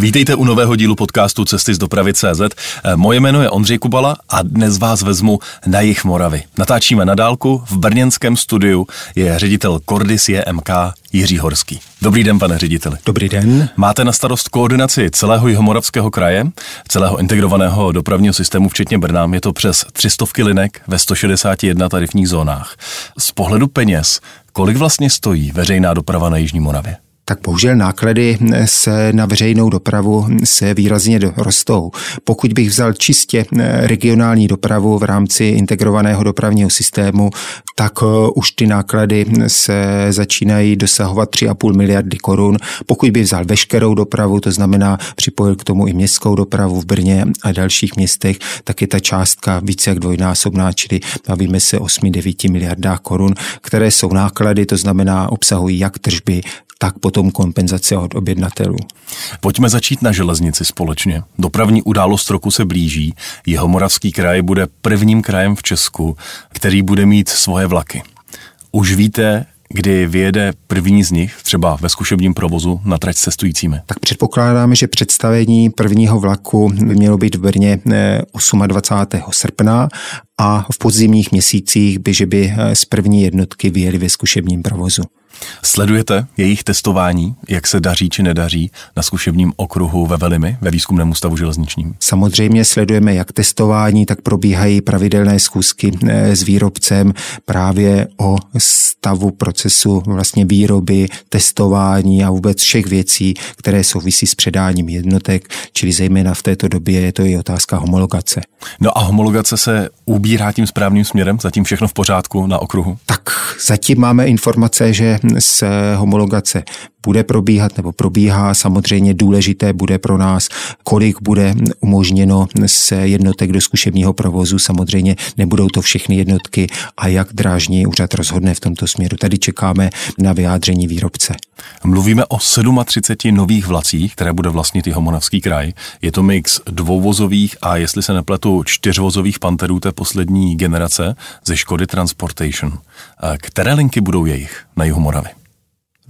Vítejte u nového dílu podcastu Cesty z dopravy CZ. Moje jméno je Ondřej Kubala a dnes vás vezmu na jich Moravy. Natáčíme na dálku, v brněnském studiu je ředitel Cordis JMK Jiří Horský. Dobrý den, pane řediteli. Dobrý den. Máte na starost koordinaci celého Jihomoravského kraje, celého integrovaného dopravního systému, včetně Brna. Je to přes 300 linek ve 161 tarifních zónách. Z pohledu peněz, kolik vlastně stojí veřejná doprava na Jižní Moravě? Tak bohužel náklady se na veřejnou dopravu se výrazně rostou. Pokud bych vzal čistě eh, regionální dopravu v rámci integrovaného dopravního systému, tak eh, už ty náklady se začínají dosahovat 3,5 miliardy korun. Pokud bych vzal veškerou dopravu, to znamená připojil k tomu i městskou dopravu v Brně a dalších městech, tak je ta částka více jak dvojnásobná, čili bavíme se 8-9 miliardách korun, které jsou náklady, to znamená obsahují jak tržby, tak potom kompenzace od objednatelů. Pojďme začít na železnici společně. Dopravní událost roku se blíží. Jeho moravský kraj bude prvním krajem v Česku, který bude mít svoje vlaky. Už víte, kdy vyjede první z nich, třeba ve zkušebním provozu na trať cestujícími? Tak předpokládáme, že představení prvního vlaku by mělo být v Brně 28. Eh, srpna a v podzimních měsících by, že by eh, z první jednotky vyjeli ve zkušebním provozu. Sledujete jejich testování, jak se daří či nedaří na zkušebním okruhu ve Velimi, ve výzkumném ústavu železničním? Samozřejmě sledujeme jak testování, tak probíhají pravidelné zkusky eh, s výrobcem právě o stavu procesu vlastně výroby, testování a vůbec všech věcí, které souvisí s předáním jednotek, čili zejména v této době je to i otázka homologace. No a homologace se ubírá tím správným směrem? Zatím všechno v pořádku na okruhu? Tak zatím máme informace, že se homologace bude probíhat nebo probíhá. Samozřejmě důležité bude pro nás, kolik bude umožněno se jednotek do zkušebního provozu. Samozřejmě nebudou to všechny jednotky a jak drážní úřad rozhodne v tomto směru. Tady čekáme na vyjádření výrobce. Mluvíme o 37 nových vlacích, které bude vlastnit i Homonavský kraj. Je to mix dvouvozových a jestli se nepletu čtyřvozových panterů té poslední generace ze Škody Transportation. Které linky budou jejich na jihu Moravy?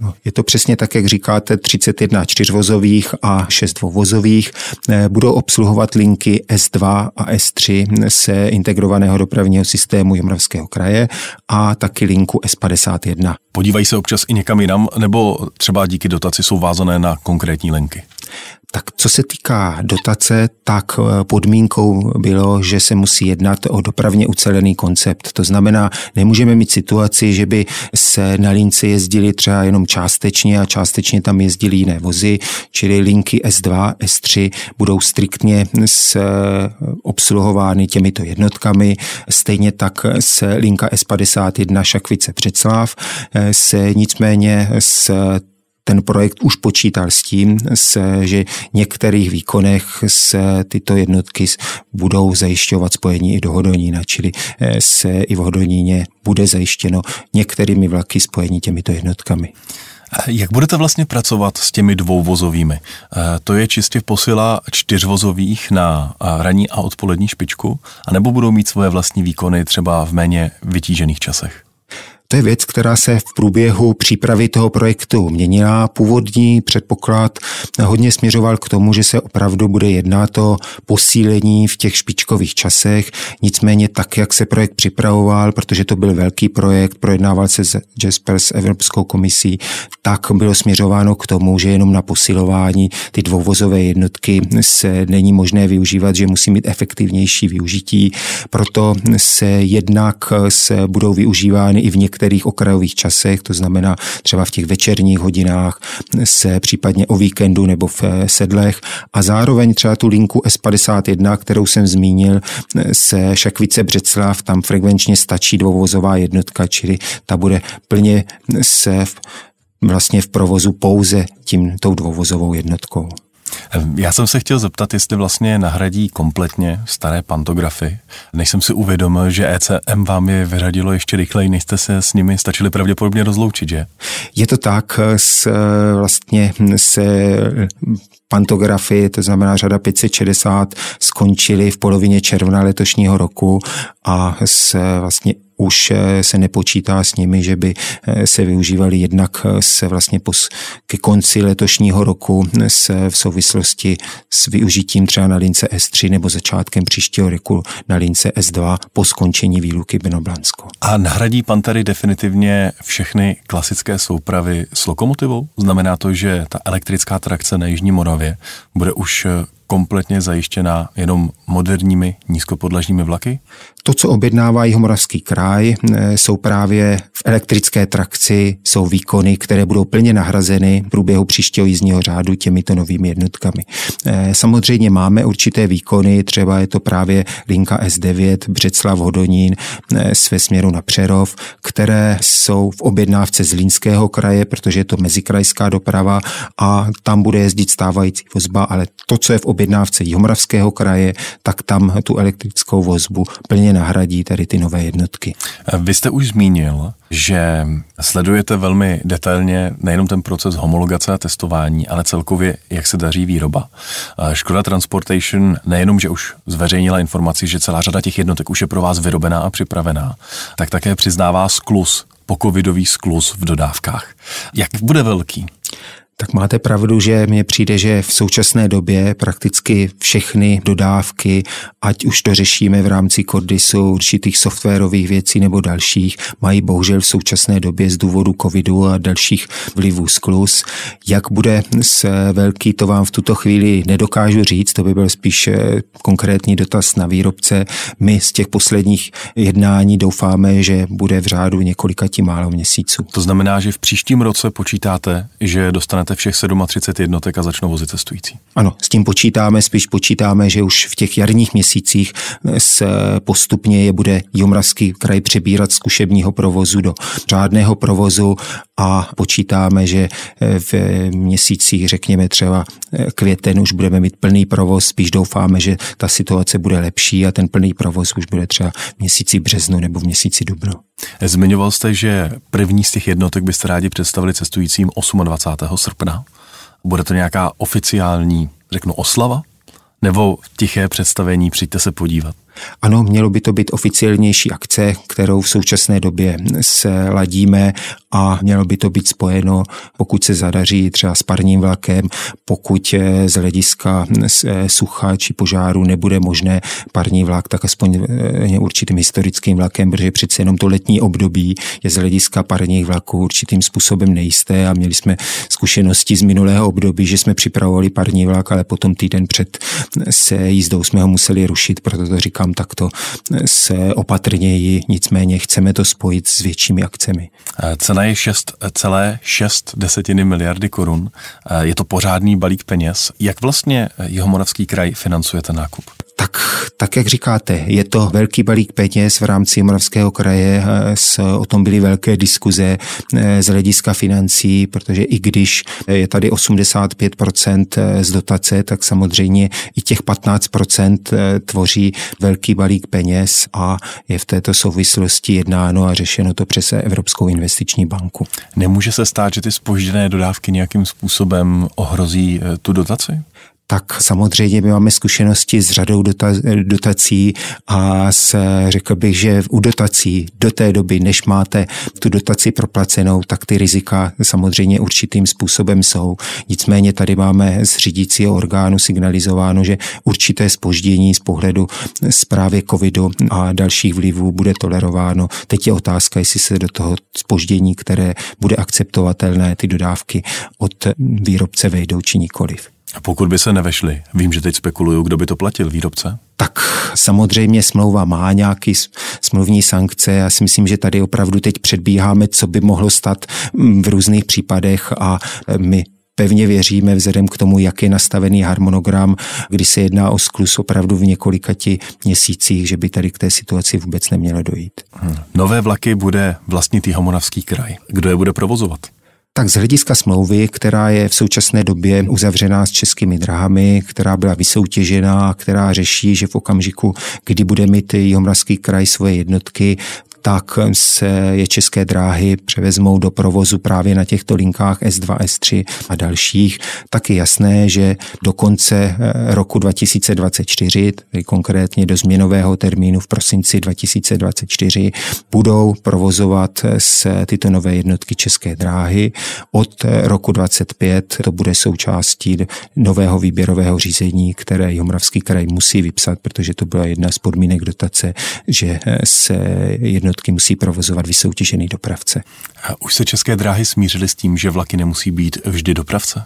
No, je to přesně tak, jak říkáte, 31 čtyřvozových a 6 dvouvozových. Eh, budou obsluhovat linky S2 a S3 se integrovaného dopravního systému Jomravského kraje a taky linku S51. Podívají se občas i někam jinam, nebo třeba díky dotaci jsou vázané na konkrétní linky? Tak co se týká dotace, tak eh, podmínkou bylo, že se musí jednat o dopravně ucelený koncept. To znamená, nemůžeme mít situaci, že by se na lince jezdili třeba jenom částečně a částečně tam jezdili jiné vozy, čili linky S2, S3 budou striktně s eh, obsluhovány těmito jednotkami. Stejně tak se linka S51 Šakvice Předslav eh, se nicméně s ten projekt už počítal s tím, že některých výkonech se tyto jednotky budou zajišťovat spojení i do Hodonína, čili eh, se i v Hodoníně bude zajištěno některými vlaky spojení těmito jednotkami. Jak budete vlastně pracovat s těmi dvouvozovými? Eh, to je čistě posila čtyřvozových na eh, ranní a odpolední špičku, anebo budou mít svoje vlastní výkony třeba v méně vytížených časech? To je věc, která se v průběhu přípravy toho projektu měnila. Původní předpoklad hodně směřoval k tomu, že se opravdu bude jednat o posílení v těch špičkových časech. Nicméně tak, jak se projekt připravoval, protože to byl velký projekt, projednával se s Jasper s Evropskou komisí, tak bylo směřováno k tomu, že jenom na posilování ty dvouvozové jednotky se není možné využívat, že musí mít efektivnější využití. Proto se jednak se budou využívány i v některých některých okrajových časech, to znamená třeba v těch večerních hodinách, se případně o víkendu nebo v eh, sedlech a zároveň třeba tu linku S51, kterou jsem zmínil, se Šakvice Břeclav, tam frekvenčně stačí dvouvozová jednotka, čili ta bude plně se v, vlastně v provozu pouze tím tou dvouvozovou jednotkou. Já jsem se chtěl zeptat, jestli vlastně nahradí kompletně staré pantografy. Než jsem si uvědomil, že ECM vám je vyřadilo ještě rychleji, než jste se s nimi stačili pravděpodobně rozloučit, že? Je to tak, s, vlastně se pantografy, to znamená řada 560, skončily v polovině června letošního roku a s vlastně už se nepočítá s nimi, že by se využívali jednak se vlastně pos, ke konci letošního roku se v souvislosti s využitím třeba na lince S3 nebo začátkem příštího roku na lince S2 po skončení výluky Benoblansko. A nahradí Pantery definitivně všechny klasické soupravy s lokomotivou? Znamená to, že ta elektrická trakce na Jižní Moravě bude už kompletně zajištěna jenom moderními nízkopodlažními vlaky? To, co objednává Jihomoravský kraj, eh, jsou právě v elektrické trakci, jsou výkony, které budou plně nahrazeny v průběhu příštího jízdního řádu těmito novými jednotkami. Eh, samozřejmě máme určité výkony, třeba je to právě linka S9 Břeclav Hodonín eh, své směru na Přerov, které jsou v objednávce z Línského kraje, protože je to mezikrajská doprava a tam bude jezdit stávající vozba, ale to, co je v objednávce Jihomoravského kraje, tak tam tu elektrickou vozbu plně nahradí tady ty nové jednotky. Vy jste už zmínil, že sledujete velmi detailně nejenom ten proces homologace a testování, ale celkově, jak se daří výroba. Škoda Transportation nejenom, že už zveřejnila informaci, že celá řada těch jednotek už je pro vás vyrobená a připravená, tak také přiznává sklus, pokovidový sklus v dodávkách. Jak bude velký? Tak máte pravdu, že mně přijde, že v současné době prakticky všechny dodávky, ať už to řešíme v rámci Cordisu, určitých softwarových věcí nebo dalších, mají bohužel v současné době z důvodu covidu a dalších vlivů sklus. Jak bude s velký, to vám v tuto chvíli nedokážu říct, to by byl spíš eh, konkrétní dotaz na výrobce. My z těch posledních jednání doufáme, že bude v řádu několika tí málo měsíců. To znamená, že v příštím roce počítáte, že dostanete máte všech 37 jednotek a začnou vozit cestující. Ano, s tím počítáme, spíš počítáme, že už v těch jarních měsících se postupně je bude Jomravský kraj přebírat zkušebního provozu do řádného provozu a počítáme, že v měsících, řekněme třeba květen, už budeme mít plný provoz, spíš doufáme, že ta situace bude lepší a ten plný provoz už bude třeba v měsíci březnu nebo v měsíci dubnu. Zmiňoval jste, že první z těch jednotek byste rádi představili cestujícím 28. srpna. Bude to nějaká oficiální, řeknu, oslava? Nebo tiché představení, přijďte se podívat? Ano, mělo by to být oficiálnější akce, kterou v současné době se ladíme a mělo by to být spojeno, pokud se zadaří třeba s parním vlakem, pokud eh, z hlediska eh, sucha či požáru nebude možné parní vlak, tak aspoň eh, určitým historickým vlakem, protože přece jenom to letní období je z hlediska parních vlaků určitým způsobem nejisté a měli jsme zkušenosti z minulého období, že jsme připravovali parní vlak, ale potom týden před se jízdou jsme ho museli rušit, proto to říkám říkám takto se opatrněji, nicméně chceme to spojit s většími akcemi. Cena je 6,6 desetiny miliardy korun. Je to pořádný balík peněz. Jak vlastně Jihomoravský kraj financuje ten nákup? Tak, tak jak říkáte, je to velký balík peněz v rámci Moravského kraje, o tom byly velké diskuze z hlediska financí, protože i když je tady 85% z dotace, tak samozřejmě i těch 15% tvoří velký balík peněz a je v této souvislosti jednáno a řešeno to přes Evropskou investiční banku. Nemůže se stát, že ty spožděné dodávky nějakým způsobem ohrozí tu dotaci? Tak samozřejmě my máme zkušenosti s řadou dotací a s, řekl bych, že u dotací do té doby, než máte tu dotaci proplacenou, tak ty rizika samozřejmě určitým způsobem jsou. Nicméně tady máme z řídícího orgánu signalizováno, že určité spoždění z pohledu zprávy covidu a dalších vlivů bude tolerováno. Teď je otázka, jestli se do toho spoždění, které bude akceptovatelné, ty dodávky od výrobce vejdou či nikoliv. A pokud by se nevešly, vím, že teď spekuluju, kdo by to platil, výrobce? Tak samozřejmě smlouva má nějaký smluvní sankce. Já si myslím, že tady opravdu teď předbíháme, co by mohlo stát mm, v různých případech a e, my pevně věříme vzhledem k tomu, jak je nastavený harmonogram, kdy se jedná o sklus opravdu v několika ti měsících, že by tady k té situaci vůbec nemělo dojít. Hmm. Nové vlaky bude vlastnit Jihomoravský kraj. Kdo je bude provozovat? Tak z hlediska smlouvy, která je v současné době uzavřená s českými drahami, která byla vysoutěžená, která řeší, že v okamžiku, kdy bude mít Jihomoravský kraj svoje jednotky, tak se je České dráhy převezmou do provozu právě na těchto linkách S2, S3 a dalších, tak je jasné, že do konce eh, roku 2024, tedy konkrétně do změnového termínu v prosinci 2024, budou provozovat se tyto nové jednotky České dráhy. Od roku 25 to bude součástí nového výběrového řízení, které Jomravský kraj musí vypsat, protože to byla jedna z podmínek dotace, že se jednotky musí provozovat vysoutěžený dopravce. A už se České dráhy smířily s tím, že vlaky nemusí být vždy dopravce?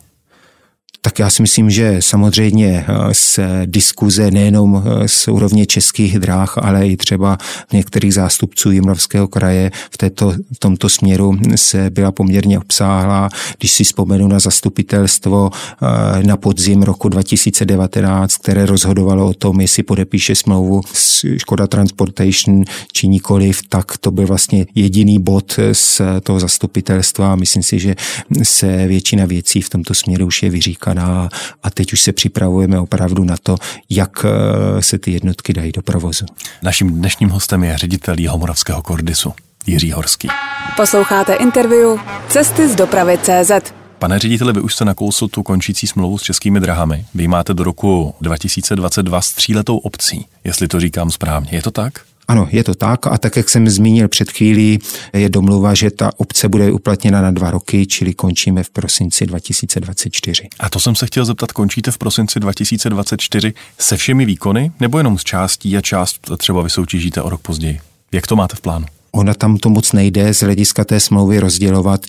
Tak já si myslím, že samozřejmě z eh, diskuze nejenom eh, z úrovně českých dráh, ale i třeba některých zástupců Jimlavského kraje v, této, v tomto směru se byla poměrně obsáhlá. Když si vzpomenu na zastupitelstvo eh, na podzim roku 2019, které rozhodovalo o tom, jestli podepíše smlouvu s Škoda Transportation či nikoliv, tak to byl vlastně jediný bod z toho zastupitelstva myslím si, že se většina věcí v tomto směru už je vyříkaná připravená a teď už se připravujeme opravdu na to, jak eh, se ty jednotky dají do provozu. Naším dnešním hostem je ředitel Jihomoravského Kordisu, Jiří Horský. Posloucháte interview Cesty z dopravy CZ. Pane řediteli, vy už jste nakousl tu končící smlouvu s českými drahami. Vy máte do roku 2022 s tříletou obcí, jestli to říkám správně. Je to tak? Ano, je to tak a tak, jak jsem zmínil před chvílí, je domluva, že ta obce bude uplatněna na dva roky, čili končíme v prosinci 2024. A to jsem se chtěl zeptat, končíte v prosinci 2024 se všemi výkony nebo jenom s částí a část třeba vysoutěžíte o rok později? Jak to máte v plánu? Ona tam to moc nejde z hlediska té smlouvy rozdělovat.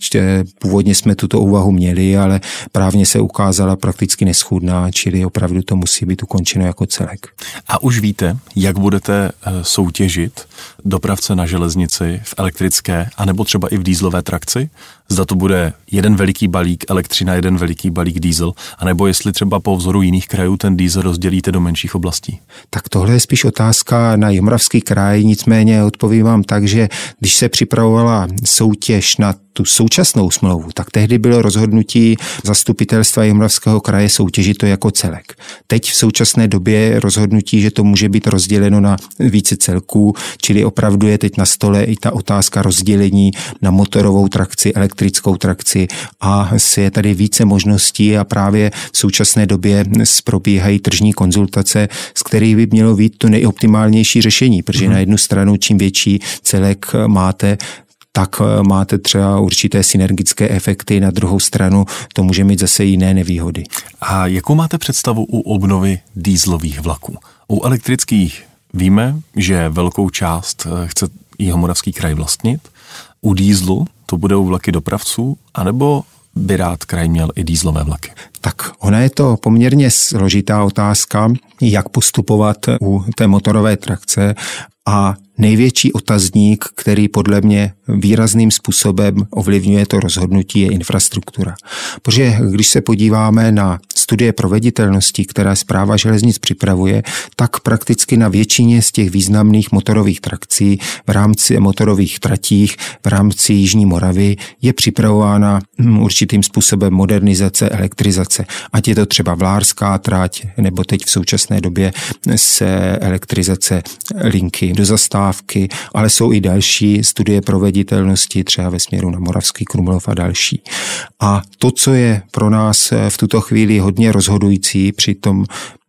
Původně jsme tuto úvahu měli, ale právně se ukázala prakticky neschůdná, čili opravdu to musí být ukončeno jako celek. A už víte, jak budete eh, soutěžit dopravce na železnici v elektrické, anebo třeba i v dýzlové trakci? Zda to bude jeden veliký balík elektřina, jeden veliký balík diesel, anebo jestli třeba po vzoru jiných krajů ten diesel rozdělíte do menších oblastí? Tak tohle je spíš otázka na Jomravský kraj, nicméně odpovím vám tak, že když se připravovala soutěž na tu současnou smlouvu, tak tehdy bylo rozhodnutí zastupitelstva Jomravského kraje soutěžit to jako celek. Teď v současné době je rozhodnutí, že to může být rozděleno na více celků, čili opravdu je teď na stole i ta otázka rozdělení na motorovou trakci, elektrickou trakci a je tady více možností a právě v současné době probíhají tržní konzultace, z kterých by mělo být to nejoptimálnější řešení, protože mm-hmm. na jednu stranu čím větší celek máte, tak eh, máte třeba určité synergické efekty, na druhou stranu to může mít zase jiné nevýhody. A jakou máte představu u obnovy dýzlových vlaků? U elektrických víme, že velkou část eh, chce Jihomoravský kraj vlastnit. U dýzlu to budou vlaky dopravců, anebo by rád kraj měl i dýzlové vlaky? Tak ona je to poměrně složitá otázka, jak postupovat u té motorové trakce a největší otazník, který podle mě výrazným způsobem ovlivňuje to rozhodnutí, je infrastruktura. Protože když se podíváme na studie proveditelnosti, která zpráva železnic připravuje, tak prakticky na většině z těch významných motorových trakcí v rámci motorových tratích v rámci Jižní Moravy je připravována hm, určitým způsobem modernizace, elektrizace. Ať je to třeba Vlárská trať, nebo teď v současné době se elektrizace linky do zastávky, ale jsou i další studie proveditelnosti, třeba ve směru na Moravský Krumlov a další. A to, co je pro nás v tuto chvíli hodně rozhodující při tom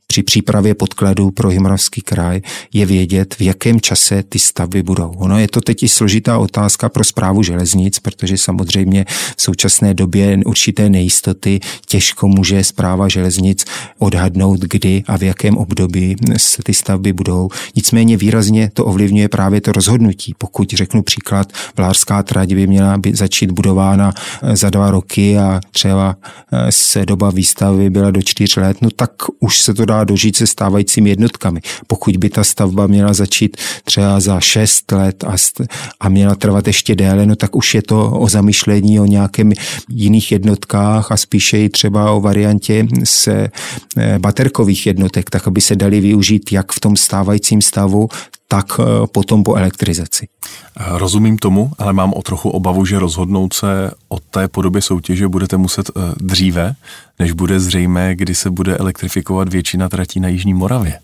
při přípravě podkladů pro Jihomoravský kraj je vědět, v jakém čase ty stavby budou. Ono je to teď i složitá otázka pro zprávu železnic, protože samozřejmě v současné době určité nejistoty těžko může zpráva železnic odhadnout, kdy a v jakém období se ty stavby budou. Nicméně výrazně to ovlivňuje právě to rozhodnutí. Pokud řeknu příklad, Vlárská trať by měla být začít budována eh, za dva roky a třeba eh, se doba výstavy byla do čtyř let, no tak už se to dá dožít se stávajícími jednotkami. Pokud by ta stavba měla začít třeba za 6 let a, a měla trvat ještě déle, no tak už je to o zamýšlení o nějakém jiných jednotkách a spíše i třeba o variantě se eh, baterkových jednotek, tak aby se dali využít jak v tom stávajícím stavu, tak eh, potom po elektrizaci. Rozumím tomu, ale mám o trochu obavu, že rozhodnout se o té podobě soutěže budete muset eh, dříve, než bude zřejmé, kdy se bude elektrifikovat většina tratí na Jižní Moravě.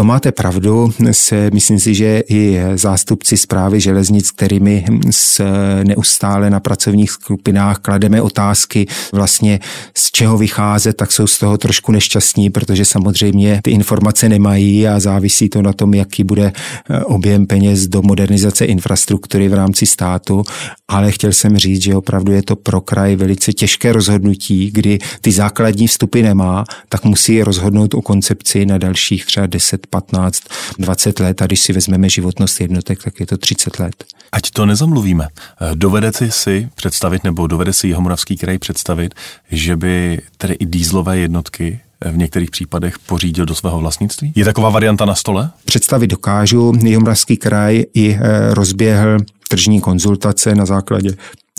To máte pravdu. Se, myslím si, že i zástupci zprávy železnic, kterými s, neustále na pracovních skupinách klademe otázky, vlastně z čeho vycházet, tak jsou z toho trošku nešťastní, protože samozřejmě ty informace nemají a závisí to na tom, jaký bude eh, objem peněz do modernizace infrastruktury v rámci státu. Ale chtěl jsem říct, že opravdu je to pro kraj velice těžké rozhodnutí, kdy ty základní vstupy nemá, tak musí rozhodnout o koncepci na dalších třeba 10, 15, 20 let a když si vezmeme životnost jednotek, tak je to 30 let. Ať to nezamluvíme. Dovedete si představit, nebo dovede si Jihomoravský kraj představit, že by tedy i dýzlové jednotky v některých případech pořídil do svého vlastnictví? Je taková varianta na stole? Představit dokážu. Jihomoravský kraj i eh, rozběhl tržní konzultace na základě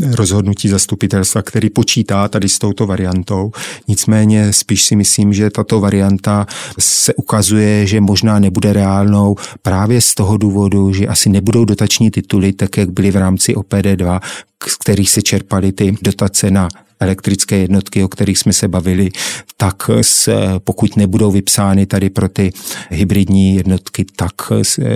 rozhodnutí zastupitelstva, který počítá tady s touto variantou. Nicméně spíš si myslím, že tato varianta se ukazuje, že možná nebude reálnou právě z toho důvodu, že asi nebudou dotační tituly, tak jak byly v rámci OPD2, z kterých se čerpaly ty dotace na elektrické jednotky, o kterých jsme se bavili, tak se, pokud nebudou vypsány tady pro ty hybridní jednotky, tak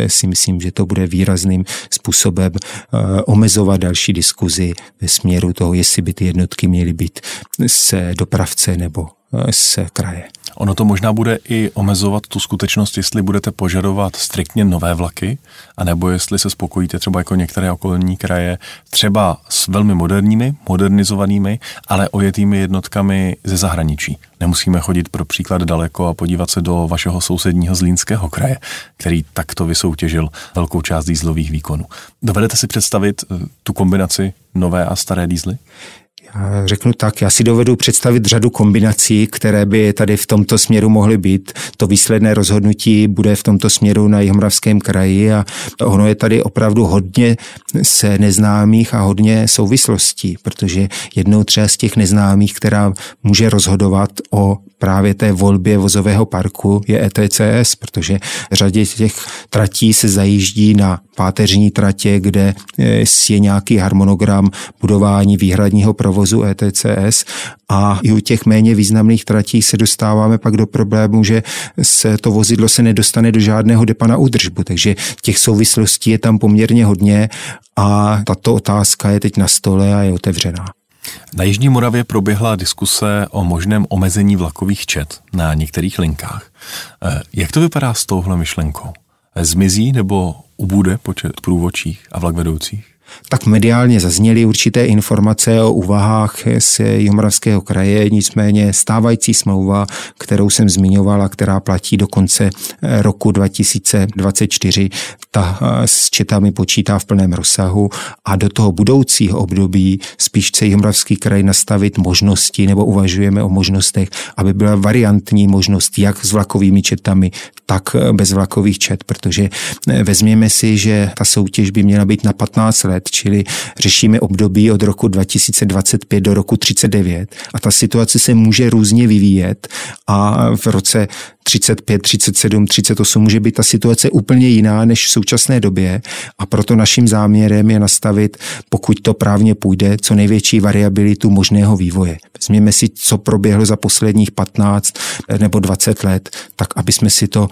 si myslím, že to bude výrazným způsobem eh, omezovat další diskuzi ve směru toho, jestli by ty jednotky měly být se dopravce nebo z kraje. Ono to možná bude i omezovat tu skutečnost, jestli budete požadovat striktně nové vlaky, anebo jestli se spokojíte třeba jako některé okolní kraje, třeba s velmi moderními, modernizovanými, ale ojetými jednotkami ze zahraničí. Nemusíme chodit pro příklad daleko a podívat se do vašeho sousedního Zlínského kraje, který takto vysoutěžil velkou část dýzlových výkonů. Dovedete si představit eh, tu kombinaci nové a staré dýzly? Řeknu tak, já si dovedu představit řadu kombinací, které by tady v tomto směru mohly být. To výsledné rozhodnutí bude v tomto směru na Jihomoravském kraji a ono je tady opravdu hodně se neznámých a hodně souvislostí, protože jednou třeba z těch neznámých, která může rozhodovat o právě té volbě vozového parku je ETCS, protože řadě těch tratí se zajíždí na páteřní tratě, kde eh, je nějaký harmonogram budování výhradního provozu ETCS a i u těch méně významných tratí se dostáváme pak do problému, že se to vozidlo se nedostane do žádného depa na údržbu, takže těch souvislostí je tam poměrně hodně a tato otázka je teď na stole a je otevřená. Na Jižní Moravě proběhla diskuse o možném omezení vlakových čet na některých linkách. Eh, jak to vypadá s touhle myšlenkou? Zmizí nebo ubude počet průvodčích a vlakvedoucích? Tak mediálně zazněly určité informace o úvahách z Jihomoravského kraje, nicméně stávající smlouva, kterou jsem zmiňovala, která platí do konce eh, roku 2024, ta eh, s četami počítá v plném rozsahu a do toho budoucího období spíš chce Jihomoravský kraj nastavit možnosti, nebo uvažujeme o možnostech, aby byla variantní možnost jak s vlakovými četami, tak eh, bez vlakových čet, protože vezměme si, že ta soutěž by měla být na 15 let, čili řešíme období od roku 2025 do roku 39 a ta situace se může různě vyvíjet a v roce 35, 37, 38 může být ta situace úplně jiná než v současné době a proto naším záměrem je nastavit, pokud to právně půjde, co největší variabilitu možného vývoje. Vezměme si, co proběhlo za posledních 15 nebo 20 let, tak aby jsme si to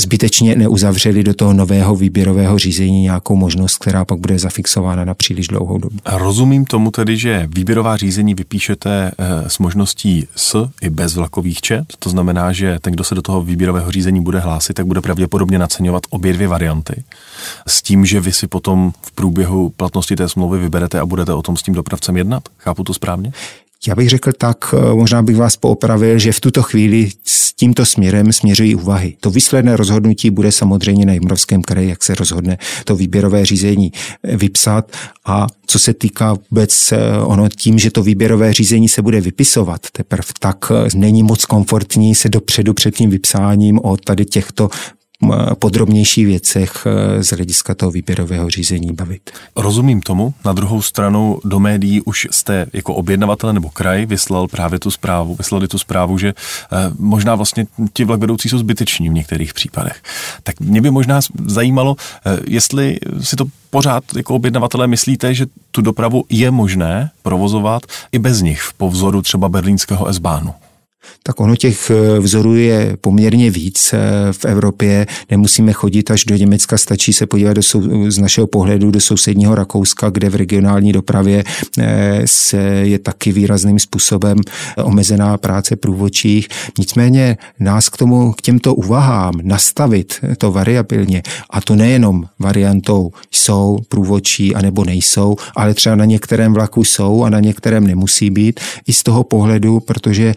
zbytečně neuzavřeli do toho nového výběrového řízení nějakou možnost, která pak bude zafixována na příliš dlouhou dobu. Rozumím tomu tedy, že výběrová řízení vypíšete eh, s možností s i bez vlakových čet, to znamená, že ten, kdo se do toho výběrového řízení bude hlásit, tak bude pravděpodobně naceňovat obě dvě varianty. S tím, že vy si potom v průběhu platnosti té smlouvy vyberete a budete o tom s tím dopravcem jednat. Chápu to správně? Já bych řekl tak, eh, možná bych vás poopravil, že v tuto chvíli s tímto směrem směřují úvahy. To výsledné rozhodnutí bude samozřejmě na Jimrovském kraji, jak se rozhodne to výběrové řízení eh, vypsat. A co se týká vůbec eh, ono tím, že to výběrové řízení se bude vypisovat teprve, tak není moc komfortní se dopředu před tím vypsáním o tady těchto podrobnějších věcech eh, z hlediska toho výběrového řízení bavit. Rozumím tomu. Na druhou stranu do médií už jste jako objednavatel nebo kraj vyslal právě tu zprávu, vyslali tu zprávu, že eh, možná vlastně ti vlakvedoucí jsou zbyteční v některých případech. Tak mě by možná zajímalo, eh, jestli si to pořád jako objednavatelé myslíte, že tu dopravu je možné provozovat i bez nich, po vzoru třeba berlínského S-bánu. Tak ono těch eh, vzorů je poměrně víc eh, v Evropě. Nemusíme chodit až do Německa, stačí se podívat do sou, z našeho pohledu do sousedního Rakouska, kde v regionální dopravě eh, se je taky výrazným způsobem omezená práce průvodčích. Nicméně nás k tomu, k těmto úvahám nastavit to variabilně, a to nejenom variantou jsou průvodčí anebo nejsou, ale třeba na některém vlaku jsou a na některém nemusí být, i z toho pohledu, protože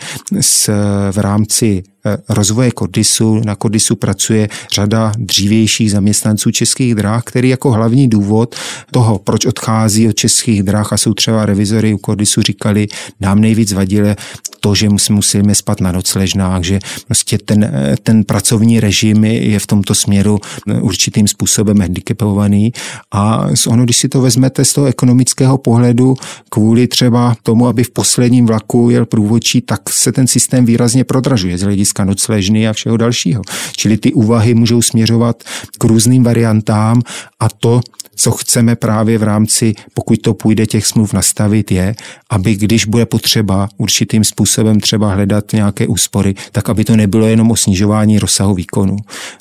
v rámci rozvoje Kodisu. Na Kodisu pracuje řada dřívějších zaměstnanců českých dráh, který jako hlavní důvod toho, proč odchází od českých dráh a jsou třeba revizory u Kodisu říkali, nám nejvíc vadilo to, že musíme spat na nocležnách, že prostě ten, eh, ten pracovní režim je v tomto směru eh, určitým způsobem handicapovaný a ono, když si to vezmete z toho ekonomického pohledu, kvůli třeba tomu, aby v posledním vlaku jel průvodčí, tak se ten systém výrazně prodražuje z hlediska nocležny a všeho dalšího. Čili ty úvahy můžou směřovat k různým variantám a to, co chceme právě v rámci, pokud to půjde těch smluv nastavit, je, aby když bude potřeba určitým způsobem třeba hledat nějaké úspory, tak aby to nebylo jenom o snižování rozsahu výkonu.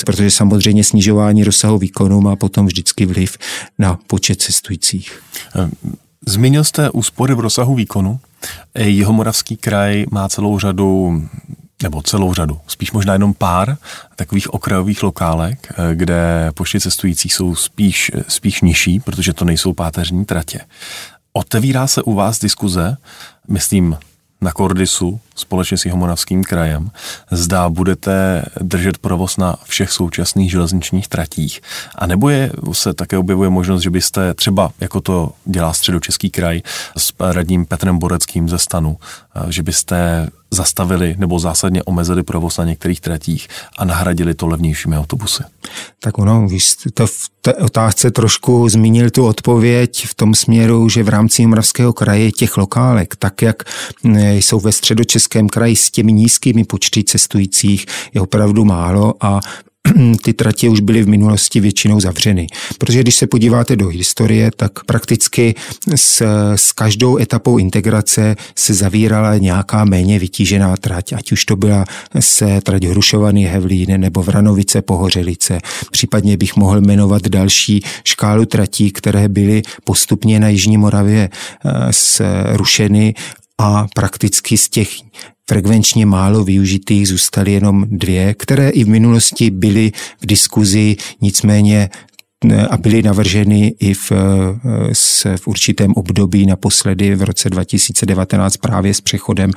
Protože samozřejmě snižování rozsahu výkonu má potom vždycky vliv na počet cestujících. Zmínil jste úspory v rozsahu výkonu. Jeho moravský kraj má celou řadu nebo celou řadu, spíš možná jenom pár takových okrajových lokálek, kde počty cestujících jsou spíš, spíš nižší, protože to nejsou páteřní tratě. Otevírá se u vás diskuze, myslím, na Kordisu společně s Jihomoravským krajem. Zdá budete držet provoz na všech současných železničních tratích. A nebo je, se také objevuje možnost, že byste třeba, jako to dělá středočeský kraj s radním Petrem Boreckým ze stanu, že byste zastavili nebo zásadně omezili provoz na některých tratích a nahradili to levnějšími autobusy? Tak ono, vy jste to v té otázce trošku zmínil tu odpověď v tom směru, že v rámci Moravského kraje těch lokálek, tak jak jsou ve středočeském kraji s těmi nízkými počty cestujících, je opravdu málo a ty tratě už byly v minulosti většinou zavřeny. Protože když se podíváte do historie, tak prakticky s, s každou etapou integrace se zavírala nějaká méně vytížená trať, ať už to byla se trať Hrušovaný Hevlín nebo Vranovice Pohořelice. Případně bych mohl jmenovat další škálu tratí, které byly postupně na Jižní Moravě eh, rušeny a prakticky z těch frekvenčně málo využitých zůstaly jenom dvě, které i v minulosti byly v diskuzi, nicméně a byly navrženy i v, v určitém období, naposledy v roce 2019 právě s přechodem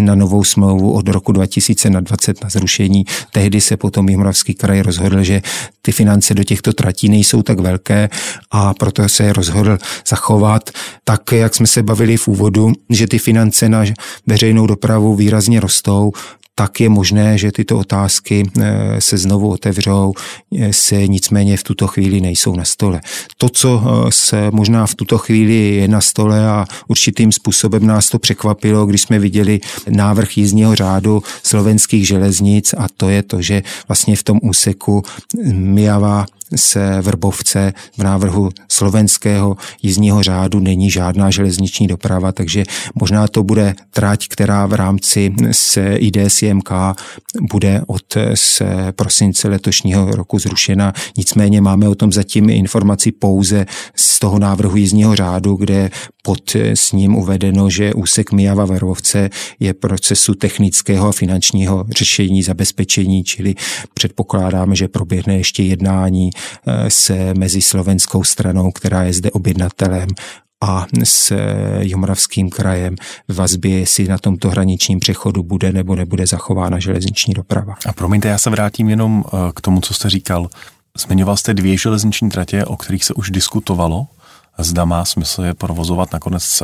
na novou smlouvu od roku 2020 na zrušení. Tehdy se potom Jihmoravský kraj rozhodl, že ty finance do těchto tratí nejsou tak velké a proto se rozhodl zachovat tak, jak jsme se bavili v úvodu, že ty finance na veřejnou dopravu výrazně rostou, tak je možné, že tyto otázky eh, se znovu otevřou, eh, se nicméně v tuto chvíli nejsou na stole. To, co eh, se možná v tuto chvíli je na stole a určitým způsobem nás to překvapilo, když jsme viděli návrh jízdního řádu slovenských železnic a to je to, že vlastně v tom úseku Mijava se Vrbovce v návrhu slovenského jízdního řádu není žádná železniční doprava, takže možná to bude trať, která v rámci se IDSMK bude od z prosince letošního roku zrušena. Nicméně máme o tom zatím informaci pouze z toho návrhu jízdního řádu, kde pod s ním uvedeno, že úsek Mijava Verovce je procesu technického a finančního řešení zabezpečení, čili předpokládáme, že proběhne ještě jednání Eh, se mezi slovenskou stranou, která je zde objednatelem a s eh, Jomoravským krajem v vazbě, jestli na tomto hraničním přechodu bude nebo nebude zachována železniční doprava. A promiňte, já se vrátím jenom eh, k tomu, co jste říkal. Zmiňoval jste dvě železniční tratě, o kterých se už diskutovalo. Zda má smysl je provozovat. Nakonec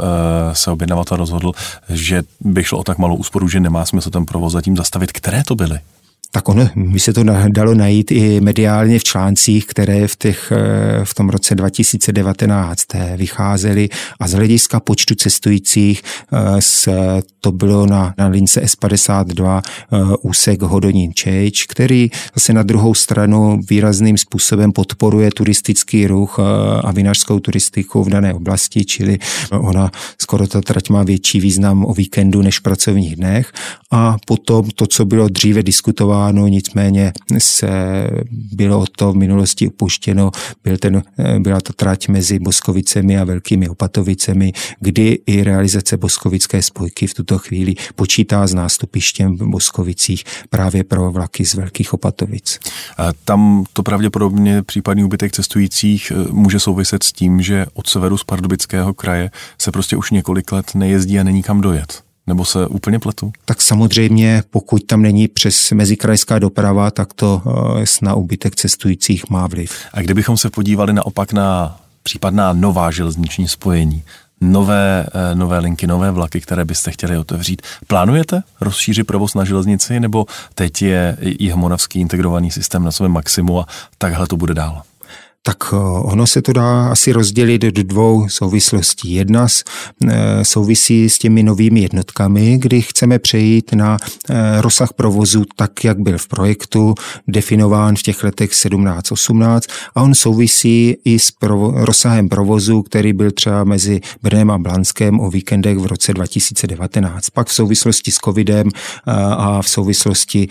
se objednavatel rozhodl, že by šlo o tak malou úsporu, že nemá smysl ten provoz zatím zastavit. Které to byly? Tak ono by se to dalo najít i mediálně v článcích, které v, těch, eh, v tom roce 2019 vycházely a z hlediska počtu cestujících eh, to bylo na, na lince S52 eh, úsek Hodonín Čeč, který zase na druhou stranu výrazným způsobem podporuje turistický ruch a vinařskou turistiku v dané oblasti, čili ona skoro ta trať má větší význam o víkendu než v pracovních dnech. A potom to, co bylo dříve diskutováno, nicméně se bylo to v minulosti upuštěno, byl ten, byla ta trať mezi Boskovicemi a Velkými Opatovicemi, kdy i realizace Boskovické spojky v tuto chvíli počítá s nástupištěm v Boskovicích právě pro vlaky z Velkých Opatovic. A tam to pravděpodobně případný úbytek cestujících eh, může souviset s tím, že od severu z Pardubického kraje se prostě už několik let nejezdí a není kam dojet. Nebo se úplně pletu? Tak samozřejmě, pokud tam není přes mezikrajská doprava, tak to eh, na úbytek cestujících má vliv. A kdybychom se podívali naopak na případná nová železniční spojení, nové, eh, nové linky, nové vlaky, které byste chtěli otevřít. Plánujete rozšířit provoz na železnici, nebo teď je i Moravský integrovaný systém na svém maximu a takhle to bude dál? Tak eh, ono se to dá asi rozdělit do dvou souvislostí. Jedna eh, souvisí s těmi novými jednotkami, kdy chceme přejít na eh, rozsah provozu tak, jak byl v projektu, definován v těch letech 17-18 a on souvisí i s provo- rozsahem provozu, který byl třeba mezi Brnem a Blanskem o víkendech v roce 2019. Pak v souvislosti s covidem a v souvislosti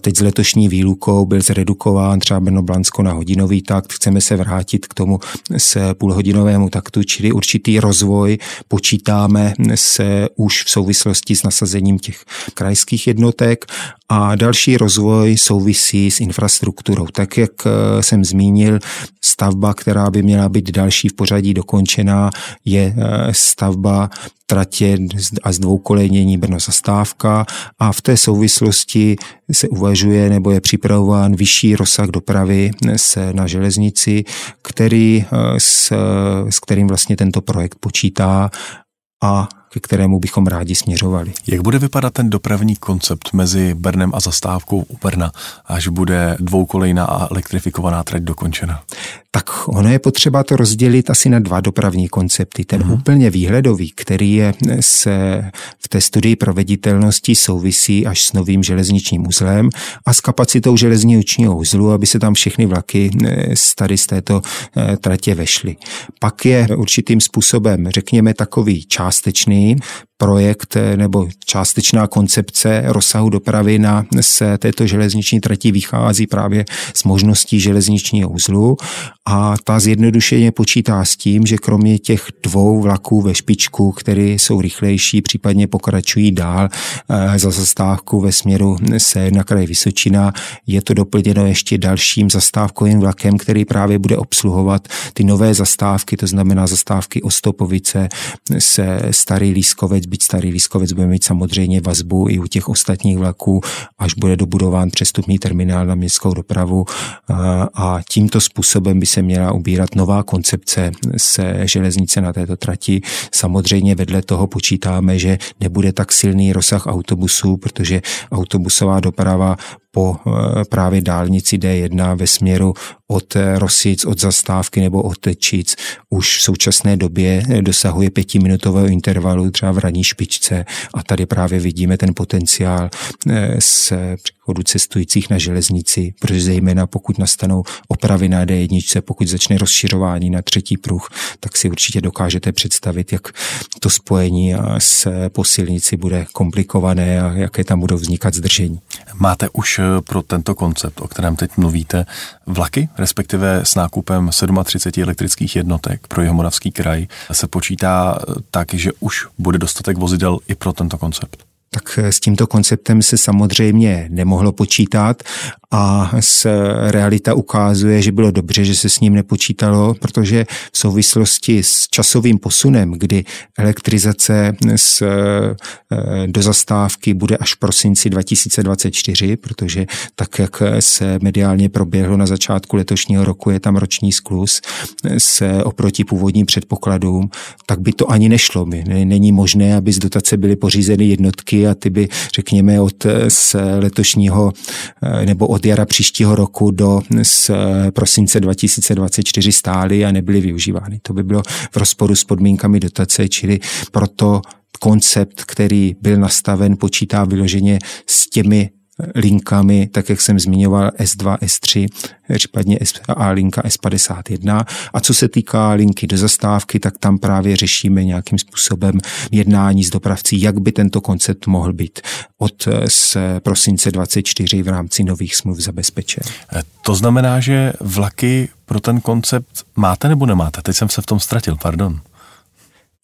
teď s letošní výlukou byl zredukován třeba Brno-Blansko na hodinový takt. Chceme se vrátit k tomu s půlhodinovému taktu, čili určitý rozvoj počítáme se už v souvislosti s nasazením těch krajských jednotek a další rozvoj souvisí s infrastrukturou. Tak, jak eh, jsem zmínil, stavba, která by měla být další v pořadí dokončená, je eh, stavba tratě a zdvoukolejnění Brno zastávka a v té souvislosti se uvažuje nebo je připravován vyšší rozsah dopravy se na železnici, který, eh, s, s kterým vlastně tento projekt počítá a ke kterému bychom rádi směřovali. Jak bude vypadat ten dopravní koncept mezi Brnem a zastávkou u Brna, až bude dvoukolejná a elektrifikovaná trať dokončena? Tak ono je potřeba to rozdělit asi na dva dopravní koncepty. Ten hmm. úplně výhledový, který je se v té studii proveditelnosti souvisí až s novým železničním uzlem a s kapacitou železničního uzlu, aby se tam všechny vlaky z tady z této eh, tratě vešly. Pak je určitým způsobem, řekněme, takový částečný projekt eh, nebo částečná koncepce rozsahu dopravy na se této železniční trati vychází právě z možností železničního uzlu a ta zjednodušeně počítá s tím, že kromě těch dvou vlaků ve špičku, které jsou rychlejší, případně pokračují dál eh, za zastávku ve směru se na kraj Vysočina, je to doplněno ještě dalším zastávkovým vlakem, který právě bude obsluhovat ty nové zastávky, to znamená zastávky Ostopovice se Starý Lískovec, byť Starý Lískovec bude mít samozřejmě vazbu i u těch ostatních vlaků, až bude dobudován přestupní terminál na městskou dopravu a tímto způsobem by se měla ubírat nová koncepce se železnice na této trati. Samozřejmě vedle toho počítáme, že nebude tak silný rozsah autobusů, protože autobusová doprava po eh, právě dálnici D1 ve směru od eh, Rosic, od zastávky nebo od Tečic už v současné době eh, dosahuje pětiminutového intervalu třeba v ranní špičce a tady právě vidíme ten potenciál s chodu cestujících na železnici, protože zejména pokud nastanou opravy na D1, pokud začne rozšiřování na třetí pruh, tak si určitě dokážete představit, jak to spojení s posilnici bude komplikované a jaké tam budou vznikat zdržení. Máte už pro tento koncept, o kterém teď mluvíte, vlaky, respektive s nákupem 37 elektrických jednotek pro Jihomoravský kraj se počítá tak, že už bude dostatek vozidel i pro tento koncept? tak s tímto konceptem se samozřejmě nemohlo počítat, a s realita ukazuje, že bylo dobře, že se s ním nepočítalo, protože v souvislosti s časovým posunem, kdy elektrizace z, do zastávky bude až v prosinci 2024, protože tak, jak se mediálně proběhlo na začátku letošního roku, je tam roční sklus se oproti původním předpokladům, tak by to ani nešlo. Není možné, aby z dotace byly pořízeny jednotky a ty by, řekněme, od z letošního nebo od jara příštího roku do z prosince 2024 stály a nebyly využívány. To by bylo v rozporu s podmínkami dotace, čili proto koncept, který byl nastaven, počítá vyloženě s těmi linkami, tak jak jsem zmiňoval S2, S3, případně A linka S51. A co se týká linky do zastávky, tak tam právě řešíme nějakým způsobem jednání s dopravcí, jak by tento koncept mohl být od z prosince 24 v rámci nových smluv zabezpečen. Eh, to znamená, že vlaky pro ten koncept máte nebo nemáte? Teď jsem se v tom ztratil, pardon.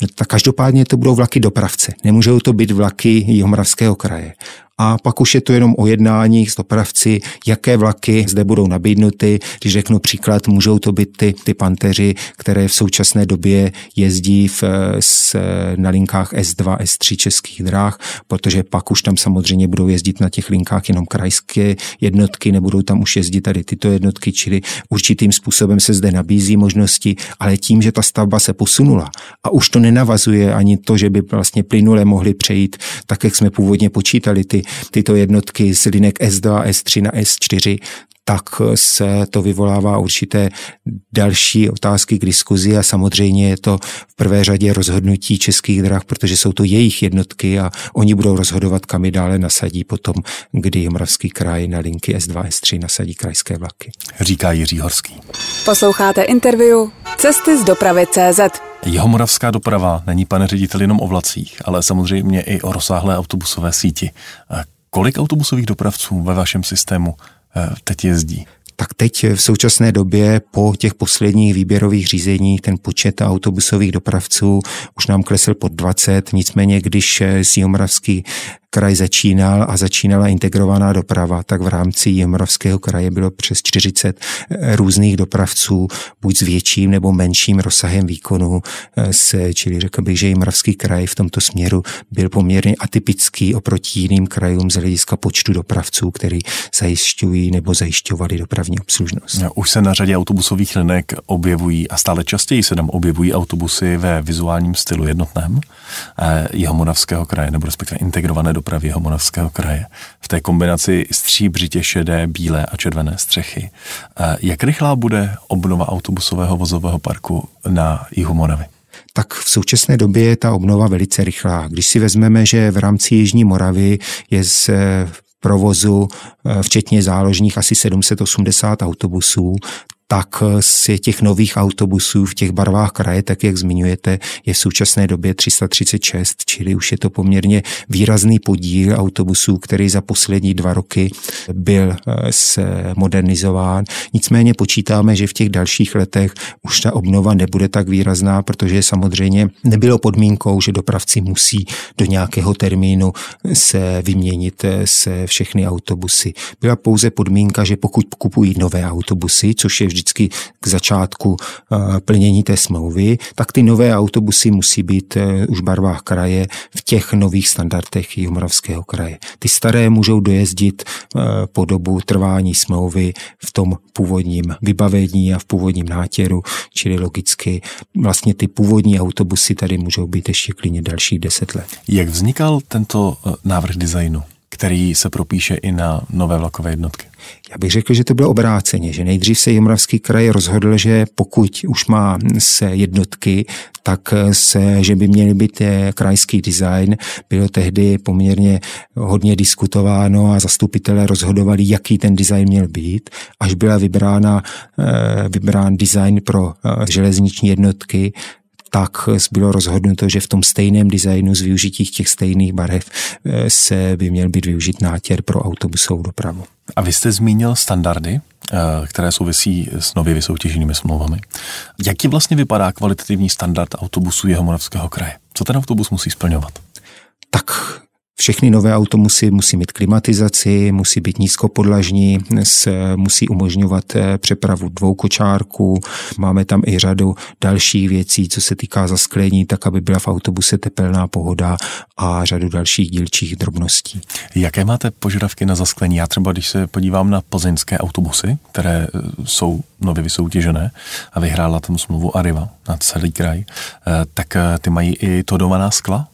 No, tak každopádně to budou vlaky dopravce. Nemůžou to být vlaky Jihomoravského kraje a pak už je to jenom o jednáních s dopravci, jaké vlaky zde budou nabídnuty. Když řeknu příklad, můžou to být ty, ty panteři, které v současné době jezdí v, s, na linkách S2, S3 českých dráh, protože pak už tam samozřejmě budou jezdit na těch linkách jenom krajské jednotky, nebudou tam už jezdit tady tyto jednotky, čili určitým způsobem se zde nabízí možnosti, ale tím, že ta stavba se posunula a už to nenavazuje ani to, že by vlastně plynule mohli přejít, tak jak jsme původně počítali ty tyto jednotky z linek S2, S3 na S4, tak se to vyvolává určité další otázky k diskuzi a samozřejmě je to v prvé řadě rozhodnutí českých drah, protože jsou to jejich jednotky a oni budou rozhodovat, kam je dále nasadí potom, kdy Moravský kraj na linky S2, S3 nasadí krajské vlaky. Říká Jiří Horský. Posloucháte interview Cesty z dopravy CZ. Jihomoravská doprava není, pane ředitel, jenom o vlacích, ale samozřejmě i o rozsáhlé autobusové síti. Kolik autobusových dopravců ve vašem systému eh, teď jezdí? tak teď v současné době po těch posledních výběrových řízeních ten počet autobusových dopravců už nám klesl pod 20, nicméně když z Jihomoravský kraj začínal a začínala integrovaná doprava, tak v rámci Jihomoravského kraje bylo přes 40 eh, různých dopravců, buď s větším nebo menším rozsahem výkonu, eh, čili řekl bych, že Jihomoravský kraj v tomto směru byl poměrně atypický oproti jiným krajům z hlediska počtu dopravců, který zajišťují nebo zajišťovali dopravní obslužnost. Už se na řadě autobusových linek objevují a stále častěji se tam objevují autobusy ve vizuálním stylu jednotném eh, Jihomoravského kraje, nebo respektive integrované dopravy Homonovského kraje. V té kombinaci stříbřitě šedé, bílé a červené střechy. Jak rychlá bude obnova autobusového vozového parku na jihu Moravy? tak v současné době je ta obnova velice rychlá. Když si vezmeme, že v rámci Jižní Moravy je z provozu, eh, včetně záložních, asi 780 autobusů, tak z těch nových autobusů v těch barvách kraje, tak jak zmiňujete, je v současné době 336, čili už je to poměrně výrazný podíl autobusů, který za poslední dva roky byl eh, modernizován. Nicméně počítáme, že v těch dalších letech už ta obnova nebude tak výrazná, protože samozřejmě nebylo podmínkou, že dopravci musí do nějakého termínu se vyměnit eh, se všechny autobusy. Byla pouze podmínka, že pokud kupují nové autobusy, což je vždy vždycky k začátku eh, plnění té smlouvy, tak ty nové autobusy musí být eh, už v barvách kraje v těch nových standardech Jihomoravského kraje. Ty staré můžou dojezdit eh, po dobu trvání smlouvy v tom původním vybavení a v původním nátěru, čili logicky vlastně ty původní autobusy tady můžou být ještě klidně dalších deset let. Jak vznikal tento návrh designu? Který se propíše i na nové vlakové jednotky? Já bych řekl, že to bylo obráceně, že nejdřív se Jihomoravský kraj rozhodl, že pokud už má se jednotky, tak se, že by měly být eh, krajský design. Bylo tehdy poměrně hodně diskutováno a zastupitelé rozhodovali, jaký ten design měl být, až byla vybrána, eh, vybrán design pro eh, železniční jednotky, tak bylo rozhodnuto, že v tom stejném designu z využití těch stejných barev eh, se by měl být využít nátěr pro autobusovou dopravu. A vy jste zmínil standardy, eh, které souvisí s nově vysoutěženými smlouvami. Jaký vlastně vypadá kvalitativní standard autobusu Jihomoravského kraje? Co ten autobus musí splňovat? Tak Všechny nové autobusy musí mít klimatizaci, musí být nízkopodlažní, musí umožňovat eh, přepravu dvou kočárků. Máme tam i řadu dalších věcí, co se týká zasklení, tak aby byla v autobuse tepelná pohoda a řadu dalších dílčích drobností. Jaké máte požadavky na zasklení? Já třeba, když se podívám na plzeňské autobusy, které eh, jsou nově vysoutěžené a vyhrála tam smlouvu Arriva na celý kraj, eh, tak ty mají i to doma skla?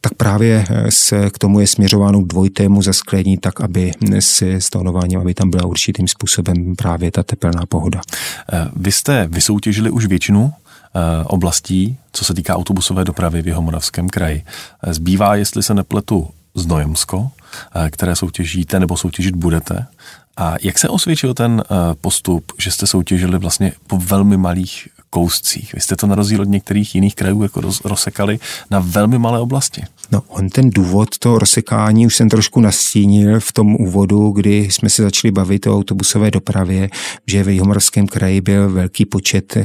Tak právě se k tomu je směřováno dvojtému zasklení, tak aby s stanováním, aby tam byla určitým způsobem právě ta tepelná pohoda. Vy jste vysoutěžili už většinu Eh, oblastí, co se týká autobusové dopravy v Jihomoravském kraji. Eh, zbývá, jestli se nepletu, Znojemsko, eh, které soutěžíte nebo soutěžit budete. A jak se osvědčil ten postup, že jste soutěžili vlastně po velmi malých kouscích. Vy jste to na rozdíl od některých jiných krajů jako rozsekali na velmi malé oblasti. No, on ten důvod toho rozsekání už jsem trošku nastínil v tom úvodu, kdy jsme se začali bavit o autobusové dopravě, že ve Jihomoravském kraji byl velký počet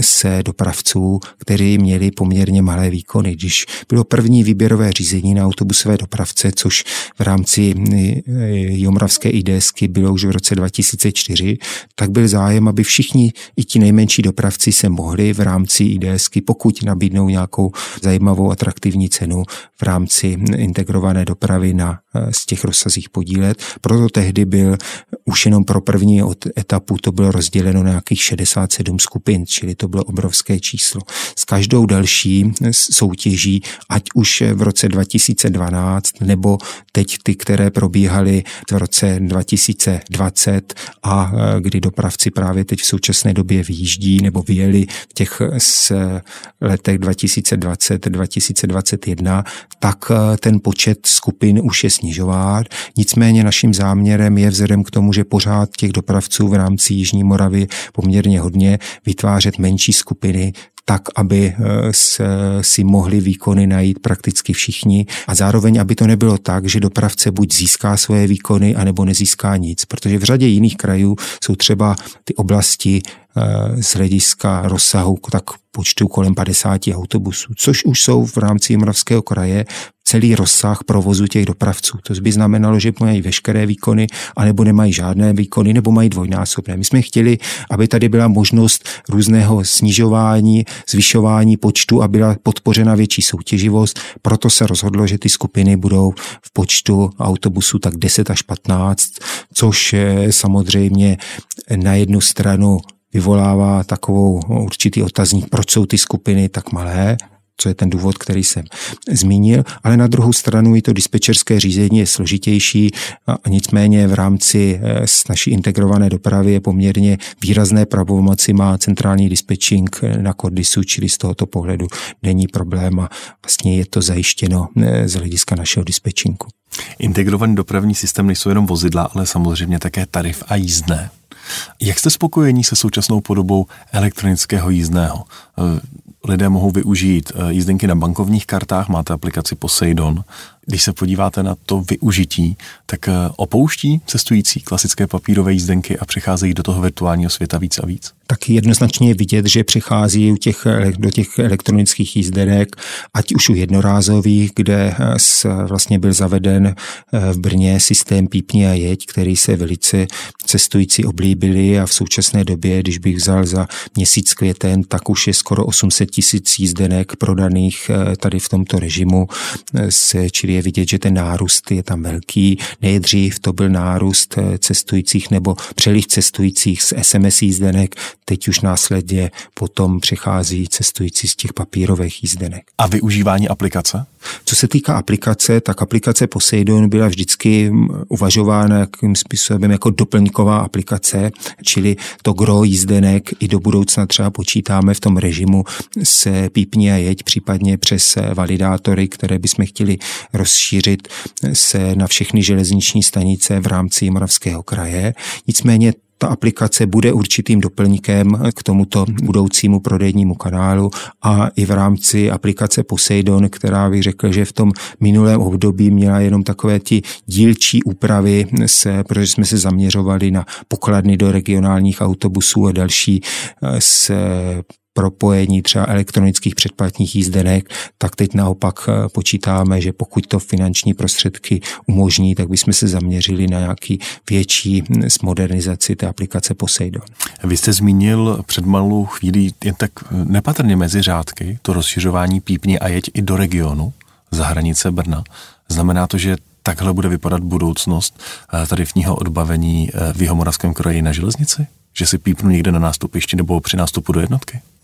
se dopravců, kteří měli poměrně malé výkony. Když bylo první výběrové řízení na autobusové dopravce, což v rámci eh, Jihomoravské IDSky bylo už v roce 2004, tak byl zájem, aby všichni, i ti nejmenší dopravci se mohli v rámci IDSky, pokud nabídnou nějakou zajímavou, atraktivní cenu v rámci integrované dopravy na eh, z těch rozsazích podílet. Proto tehdy byl už jenom pro první etapu to bylo rozděleno na nějakých 67 skupin, čili to bylo obrovské číslo. S každou další soutěží, ať už v roce 2012 nebo teď ty, které probíhaly v roce 2020 a eh, kdy dopravci právě teď v současné době vyjíždí nebo vyjeli v těch letech 2020-2021, tak eh, ten počet skupin už je snižován. Nicméně naším záměrem je vzhledem k tomu, že pořád těch dopravců v rámci Jižní Moravy poměrně hodně vytvářet menší skupiny, tak, aby eh, si mohli výkony najít prakticky všichni a zároveň, aby to nebylo tak, že dopravce buď získá svoje výkony, anebo nezíská nic, protože v řadě jiných krajů jsou třeba ty oblasti z hlediska rozsahu tak počtu kolem 50 autobusů, což už jsou v rámci Moravského kraje celý rozsah provozu těch dopravců. To by znamenalo, že mají veškeré výkony, anebo nemají žádné výkony, nebo mají dvojnásobné. My jsme chtěli, aby tady byla možnost různého snižování, zvyšování počtu a byla podpořena větší soutěživost. Proto se rozhodlo, že ty skupiny budou v počtu autobusů tak 10 až 15, což samozřejmě na jednu stranu vyvolává takovou určitý otazník, proč jsou ty skupiny tak malé, co je ten důvod, který jsem zmínil, ale na druhou stranu i to dispečerské řízení je složitější a nicméně v rámci eh, s naší integrované dopravy je poměrně výrazné pravomoci má centrální dispečing eh, na Kordisu, čili z tohoto pohledu není problém a vlastně je to zajištěno eh, z hlediska našeho dispečinku. Integrovaný dopravní systém nejsou jenom vozidla, ale samozřejmě také tarif a jízdné. Jak jste spokojení se současnou podobou elektronického jízdného? Lidé mohou využít eh, jízdenky na bankovních kartách, máte aplikaci Poseidon. Když se podíváte na to využití, tak eh, opouští cestující klasické papírové jízdenky a přecházejí do toho virtuálního světa víc a víc? Tak jednoznačně je vidět, že přichází u těch, do těch elektronických jízdenek, ať už u jednorázových, kde vlastně byl zaveden v Brně systém Pípni a jeď, který se velice cestující oblíbili a v současné době, když bych vzal za měsíc květen, tak už je skoro 800 tisíc jízdenek prodaných eh, tady v tomto režimu, eh, čili je vidět, že ten nárůst je tam velký. Nejdřív to byl nárůst eh, cestujících nebo přeliv cestujících z SMS jízdenek, teď už následně potom přechází cestující z těch papírových jízdenek. A využívání aplikace? Co se týká aplikace, tak aplikace Poseidon byla vždycky mm, uvažována jakým způsobem jako doplňková aplikace, čili to gro jízdenek i do budoucna třeba počítáme v tom režimu se pípni a jeď, případně přes validátory, které bychom chtěli rozšířit se na všechny železniční stanice v rámci Moravského kraje. Nicméně ta aplikace bude určitým doplňkem k tomuto budoucímu prodejnímu kanálu a i v rámci aplikace Poseidon, která bych řekl, že v tom minulém období měla jenom takové ti dílčí úpravy, se, protože jsme se zaměřovali na pokladny do regionálních autobusů a další se propojení třeba elektronických předplatních jízdenek, tak teď naopak eh, počítáme, že pokud to finanční prostředky umožní, tak bychom se zaměřili na nějaký větší hm, modernizaci té aplikace Poseidon. Vy jste zmínil před malou chvíli jen tak nepatrně mezi řádky to rozšiřování pípně a jeď i do regionu za hranice Brna. Znamená to, že takhle bude vypadat budoucnost eh, tarifního odbavení eh, v Jihomoravském kraji na železnici? Že si pípnu někde na nástupišti nebo při nástupu do jednotky?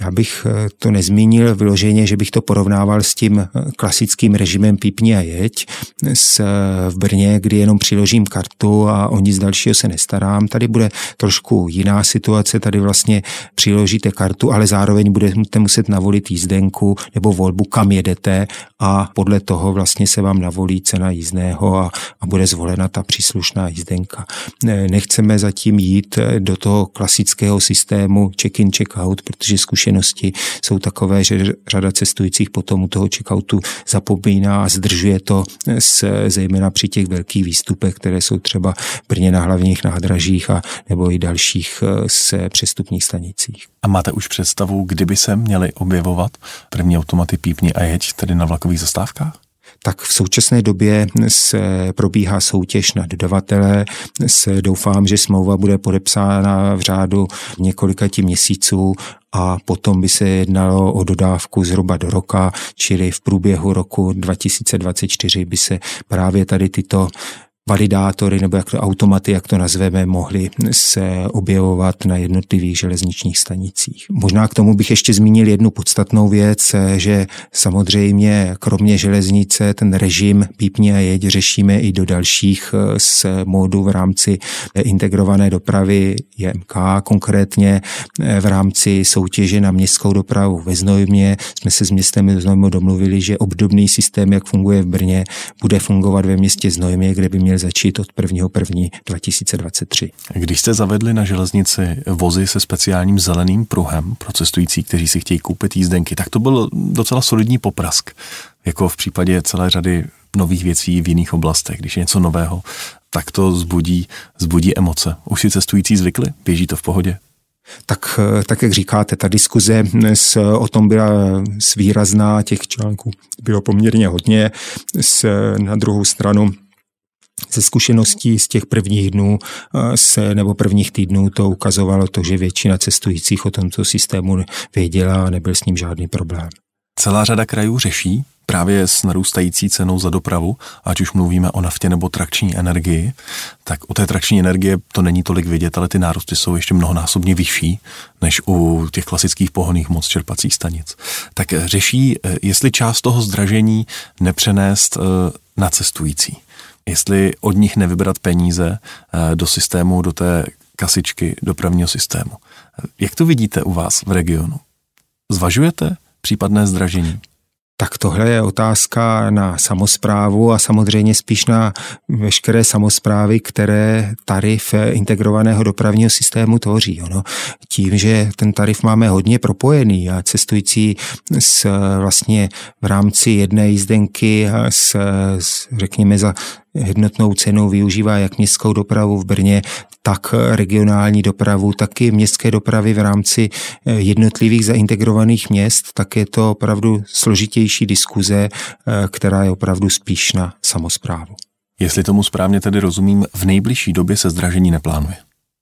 Já bych eh, to nezmínil vyloženě, že bych to porovnával s tím eh, klasickým režimem pípni a jeď s, eh, v Brně, kdy jenom přiložím kartu a o nic dalšího se nestarám. Tady bude trošku jiná situace, tady vlastně přiložíte kartu, ale zároveň budete muset navolit jízdenku nebo volbu, kam jedete a podle toho vlastně se vám navolí cena jízdného a, a bude zvolena ta příslušná jízdenka. Nechceme zatím jít do toho klasického systému check-in, check-out, protože zkušenost zkušenosti jsou takové, že řada cestujících potom u toho checkoutu zapomíná a zdržuje to s, zejména při těch velkých výstupech, které jsou třeba Brně na hlavních nádražích a nebo i dalších eh, se přestupních stanicích. A máte už představu, kdyby se měly objevovat první automaty pípni a jeď tedy na vlakových zastávkách? Tak v současné době se probíhá soutěž na dodavatele. Se doufám, že smlouva bude podepsána v řádu několika měsíců a potom by se jednalo o dodávku zhruba do roka, čili v průběhu roku 2024 by se právě tady tyto validátory nebo jak to automaty, jak to nazveme, mohly se objevovat na jednotlivých železničních stanicích. Možná k tomu bych ještě zmínil jednu podstatnou věc, že samozřejmě kromě železnice ten režim pípně a jeď řešíme i do dalších z eh, módů v rámci integrované dopravy JMK, konkrétně eh, v rámci soutěže na městskou dopravu ve Znojmě jsme se s městem Znojmo domluvili, že obdobný systém, jak funguje v Brně, bude fungovat ve městě Znojmě, kde by měl měl začít od 1.1.2023. 2023. Když jste zavedli na železnici vozy se speciálním zeleným pruhem pro cestující, kteří si chtějí koupit jízdenky, tak to byl docela solidní poprask, jako v případě celé řady nových věcí v jiných oblastech. Když je něco nového, tak to zbudí, zbudí emoce. Už si cestující zvykli? Běží to v pohodě? Tak, tak jak říkáte, ta diskuze dnes o tom byla svýrazná, těch článků bylo poměrně hodně. S, na druhou stranu ze zkušeností z těch prvních dnů eh, se, nebo prvních týdnů to ukazovalo to, že většina cestujících o tomto systému věděla a nebyl s ním žádný problém. Celá řada krajů řeší právě s narůstající cenou za dopravu, ať už mluvíme o naftě nebo trakční energii, tak u té trakční energie to není tolik vidět, ale ty nárůsty jsou ještě mnohonásobně vyšší než u těch klasických pohoných moc čerpacích stanic. Tak řeší, eh, jestli část toho zdražení nepřenést eh, na cestující jestli od nich nevybrat peníze eh, do systému, do té kasičky dopravního systému. Jak to vidíte u vás v regionu? Zvažujete případné zdražení? Tak tohle je otázka na samozprávu a samozřejmě spíš na veškeré samozprávy, které tarif integrovaného dopravního systému tvoří. Ono, tím, že ten tarif máme hodně propojený a cestující s, vlastně v rámci jedné jízdenky s, s řekněme za hodnotnou cenou využívá jak městskou dopravu v Brně, tak regionální dopravu, tak i městské dopravy v rámci eh, jednotlivých zaintegrovaných měst, tak je to opravdu složitější diskuze, eh, která je opravdu spíš na samozprávu. Jestli tomu správně tedy rozumím, v nejbližší době se zdražení neplánuje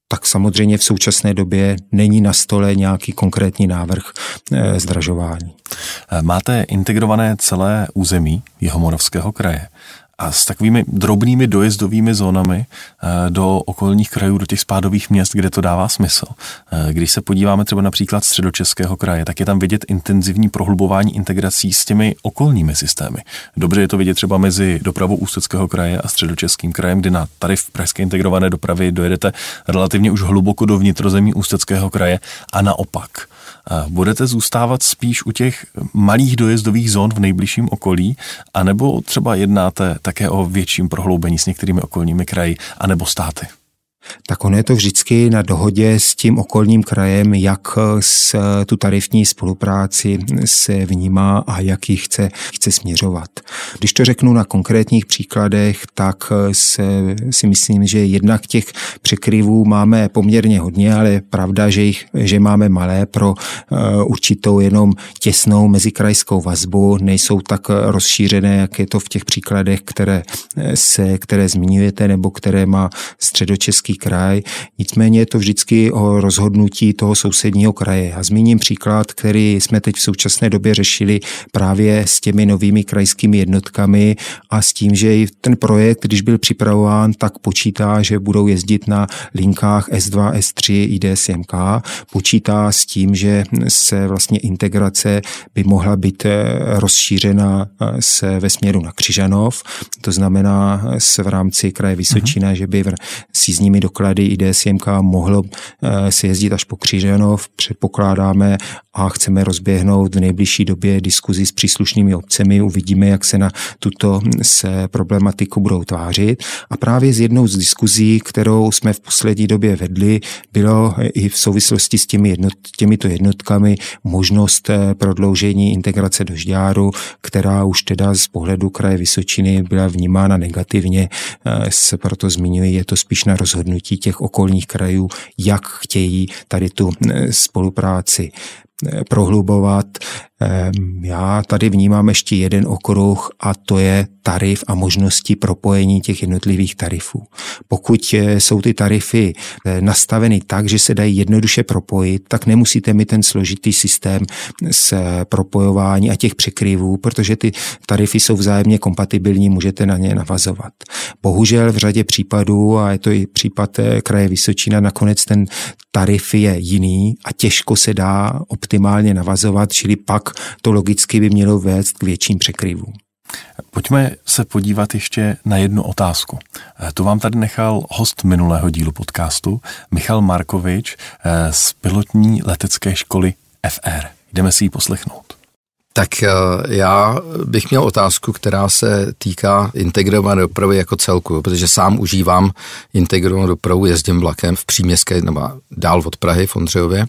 tak samozřejmě v současné době není na stole nějaký konkrétní návrh eh, zdražování. Máte integrované celé území Jihomoravského kraje a s takovými drobnými dojezdovými zónami eh, do okolních krajů, do těch spádových měst, kde to dává smysl. Eh, když se podíváme třeba například středočeského kraje, tak je tam vidět intenzivní prohlubování integrací s těmi okolními systémy. Dobře je to vidět třeba mezi dopravou Ústeckého kraje a středočeským krajem, kdy na tarif pražské integrované dopravy dojedete relativně už hluboko do vnitrozemí Ústeckého kraje a naopak. Budete zůstávat spíš u těch malých dojezdových zón v nejbližším okolí, anebo třeba jednáte také o větším prohloubení s některými okolními kraji, anebo státy? Tak ono je to vždycky na dohodě s tím okolním krajem, jak s tu tarifní spolupráci se vnímá a jak ji chce, chce směřovat. Když to řeknu na konkrétních příkladech, tak se, si myslím, že jednak těch překryvů máme poměrně hodně, ale je pravda, že, jich, že máme malé pro uh, určitou jenom těsnou mezikrajskou vazbu, nejsou tak rozšířené, jak je to v těch příkladech, které, se, které zmiňujete nebo které má středočeský Ústecký kraj, nicméně je to vždycky o rozhodnutí toho sousedního kraje. A zmíním příklad, který jsme teď v současné době řešili právě s těmi novými krajskými jednotkami a s tím, že i ten projekt, když byl připravován, tak počítá, že budou jezdit na linkách S2, S3, IDSMK, počítá s tím, že se vlastně integrace by mohla být eh, rozšířena eh, se ve směru na Křižanov, to znamená se v rámci kraje Vysočina, mm-hmm. že by s jízdními doklady IDSMK mohlo eh, si jezdit až po Křižanov. Předpokládáme a chceme rozběhnout v nejbližší době diskuzi s příslušnými obcemi. Uvidíme, jak se na tuto se problematiku budou tvářit. A právě z jednou z diskuzí, kterou jsme v poslední době vedli, bylo i v souvislosti s těmi jednot, těmito jednotkami možnost eh, prodloužení integrace do Žďáru, která už teda z pohledu kraje Vysočiny byla vnímána negativně. Eh, se proto zmiňuji, je to spíš na rozhodnutí rozhodnutí těch okolních krajů, jak chtějí tady tu eh, spolupráci eh, prohlubovat. Ehm, já tady vnímám ještě jeden okruh a to je tarif a možnosti propojení těch jednotlivých tarifů. Pokud eh, jsou ty tarify nastaveny tak, že se dají jednoduše propojit, tak nemusíte mít ten složitý systém s propojování a těch překryvů, protože ty tarify jsou vzájemně kompatibilní, můžete na ně navazovat. Bohužel v řadě případů, a je to i případ eh, kraje Vysočina, nakonec ten tarif je jiný a těžko se dá optimálně navazovat, čili pak to logicky by mělo vést k větším překryvům. Pojďme se podívat ještě na jednu otázku. Eh, tu vám tady nechal host minulého dílu podcastu, Michal Markovič eh, z pilotní letecké školy FR. Jdeme si ji poslechnout. Tak eh, já bych měl otázku, která se týká integrované dopravy jako celku, protože sám užívám integrovanou dopravu, jezdím vlakem v příměstské nebo dál od Prahy v Ondřejově.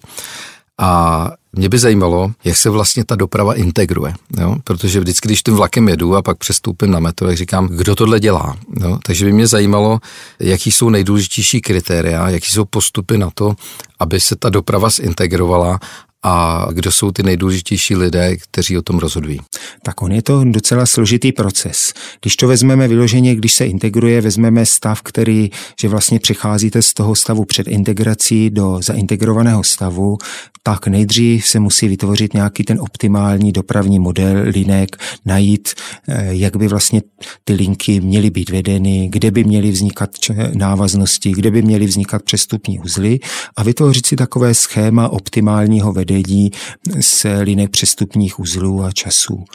A mě by zajímalo, jak se vlastně ta doprava integruje, jo? protože vždycky, když tím vlakem jedu a pak přestoupím na metro, tak říkám, kdo tohle dělá. Jo? Takže by mě zajímalo, jaký jsou nejdůležitější kritéria, jaký jsou postupy na to, aby se ta doprava zintegrovala a kdo jsou ty nejdůležitější lidé, kteří o tom rozhodují? Tak on je to docela složitý proces. Když to vezmeme vyloženě, když se integruje, vezmeme stav, který, že vlastně přecházíte z toho stavu před integrací do zaintegrovaného stavu, tak nejdřív se musí vytvořit nějaký ten optimální dopravní model linek, najít, eh, jak by vlastně ty linky měly být vedeny, kde by měly vznikat návaznosti, kde by měly vznikat přestupní uzly a vytvořit si takové schéma optimálního vedení vedení se linek přestupních uzlů a časů.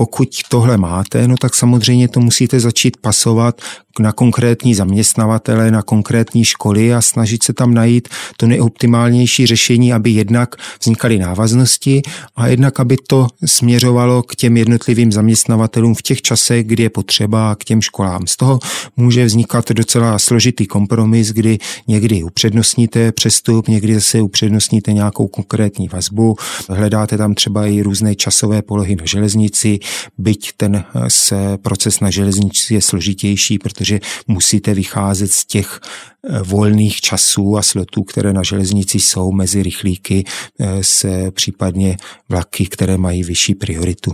Pokud tohle máte, no tak samozřejmě to musíte začít pasovat na konkrétní zaměstnavatele, na konkrétní školy a snažit se tam najít to nejoptimálnější řešení, aby jednak vznikaly návaznosti a jednak, aby to směřovalo k těm jednotlivým zaměstnavatelům v těch časech, kdy je potřeba k těm školám. Z toho může vznikat docela složitý kompromis, kdy někdy upřednostníte přestup, někdy zase upřednostníte nějakou konkrétní vazbu, hledáte tam třeba i různé časové polohy na železnici, byť ten se proces na železnici je složitější, protože protože musíte vycházet z těch eh, volných časů a slotů, které na železnici jsou mezi rychlíky eh, se případně vlaky, které mají vyšší prioritu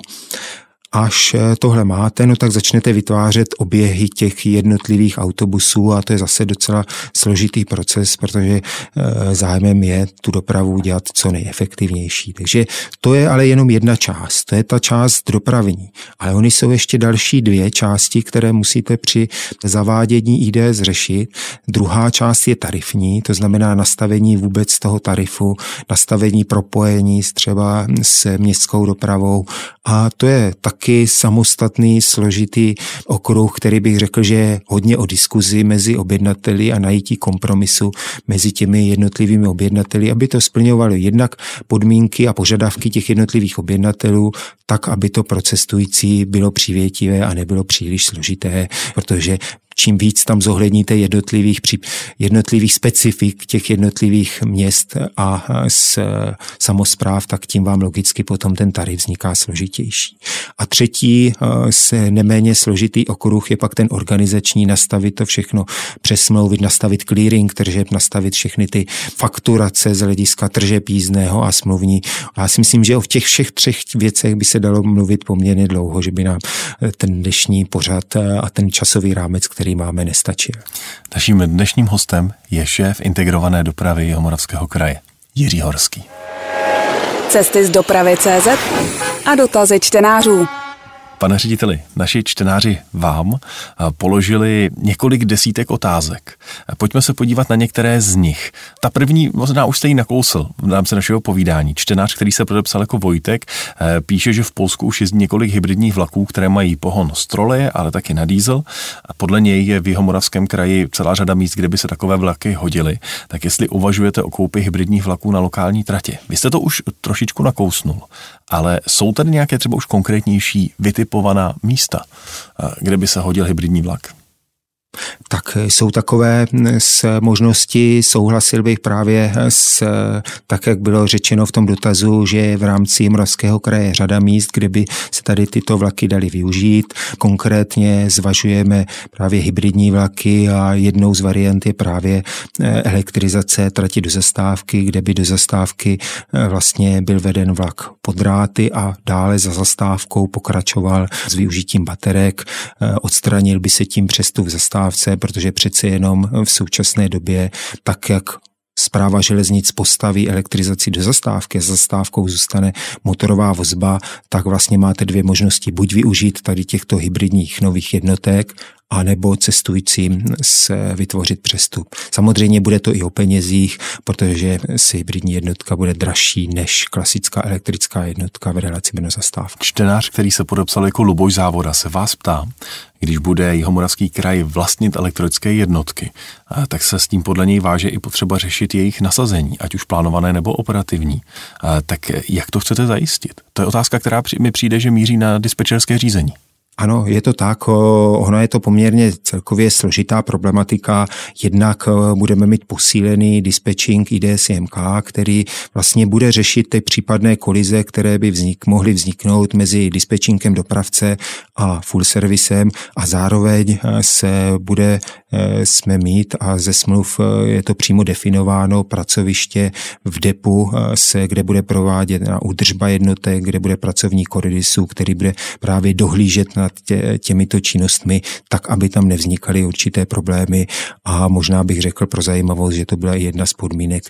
až eh, tohle máte, no tak začnete vytvářet oběhy těch jednotlivých autobusů a to je zase docela složitý proces, protože eh, zájmem je tu dopravu dělat co nejefektivnější. Takže to je ale jenom jedna část, to je ta část dopravní. Ale oni jsou ještě další dvě části, které musíte při zavádění IDS řešit. Druhá část je tarifní, to znamená nastavení vůbec toho tarifu, nastavení propojení třeba s městskou dopravou a to je tak taky samostatný, složitý okruh, který bych řekl, že je hodně o diskuzi mezi objednateli a najítí kompromisu mezi těmi jednotlivými objednateli, aby to splňovalo jednak podmínky a požadavky těch jednotlivých objednatelů, tak, aby to pro cestující bylo přívětivé a nebylo příliš složité, protože čím víc tam zohledníte jednotlivých, jednotlivých specifik těch jednotlivých měst a z samozpráv, tak tím vám logicky potom ten tarif vzniká složitější. A třetí se neméně složitý okruh je pak ten organizační, nastavit to všechno přesmlouvit, nastavit clearing tržeb, nastavit všechny ty fakturace z hlediska tržeb jízdného a smluvní. A já si myslím, že o těch všech třech věcech by se dalo mluvit poměrně dlouho, že by nám ten dnešní pořad a ten časový rámec, který máme, nestačil. Naším dnešním hostem je šéf integrované dopravy Jihomoravského kraje, Jiří Horský. Cesty z dopravy CZ a dotazy čtenářů. Pane řediteli, naši čtenáři vám položili několik desítek otázek. Pojďme se podívat na některé z nich. Ta první možná už jste ji nakousl v rámci našeho povídání. Čtenář, který se podepsal jako Vojtek, eh, píše, že v Polsku už jezdí několik hybridních vlaků, které mají pohon z troleje, ale taky na diesel. A podle něj je v Jihomoravském kraji celá řada míst, kde by se takové vlaky hodily. Tak jestli uvažujete o koupi hybridních vlaků na lokální tratě. Vy jste to už trošičku nakousnul, ale jsou tady nějaké třeba už konkrétnější vytipovaná místa, eh, kde by se hodil hybridní vlak? Tak jsou takové s možnosti, souhlasil bych právě s, tak, jak bylo řečeno v tom dotazu, že v rámci Moravského kraje řada míst, kde by se tady tyto vlaky daly využít. Konkrétně zvažujeme právě hybridní vlaky a jednou z variant je právě eh, elektrizace trati do zastávky, kde by do zastávky eh, vlastně byl veden vlak pod dráty a dále za zastávkou pokračoval s využitím baterek, eh, odstranil by se tím přestup v zastávce protože přeci jenom v současné době, tak jak Zpráva železnic postaví elektrizaci do zastávky, zastávkou zůstane motorová vozba, tak vlastně máte dvě možnosti. Buď využít tady těchto hybridních nových jednotek, anebo cestujícím se vytvořit přestup. Samozřejmě bude to i o penězích, protože si hybridní jednotka bude dražší než klasická elektrická jednotka v relaci na zastávku. Čtenář, který se podepsal jako Luboš Závoda, se vás ptá, když bude Jihomoravský kraj vlastnit elektrické jednotky, tak se s tím podle něj váže i potřeba řešit jejich nasazení, ať už plánované nebo operativní. Tak jak to chcete zajistit? To je otázka, která mi přijde, že míří na dispečerské řízení. Ano, je to tak. Ono je to poměrně celkově složitá problematika. Jednak budeme mít posílený dispatching IDSMK, který vlastně bude řešit ty případné kolize, které by vznik, mohly vzniknout mezi dispatchingem dopravce a full servisem a zároveň se bude e, jsme mít a ze smluv e, je to přímo definováno pracoviště v depu, e, se, kde bude provádět na údržba jednotek, kde bude pracovní koridisu, který bude právě dohlížet na nad tě, těmito činnostmi, tak aby tam nevznikaly určité problémy a možná bych řekl pro zajímavost, že to byla jedna z podmínek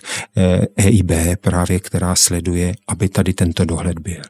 EIB eh, e právě, která sleduje, aby tady tento dohled byl.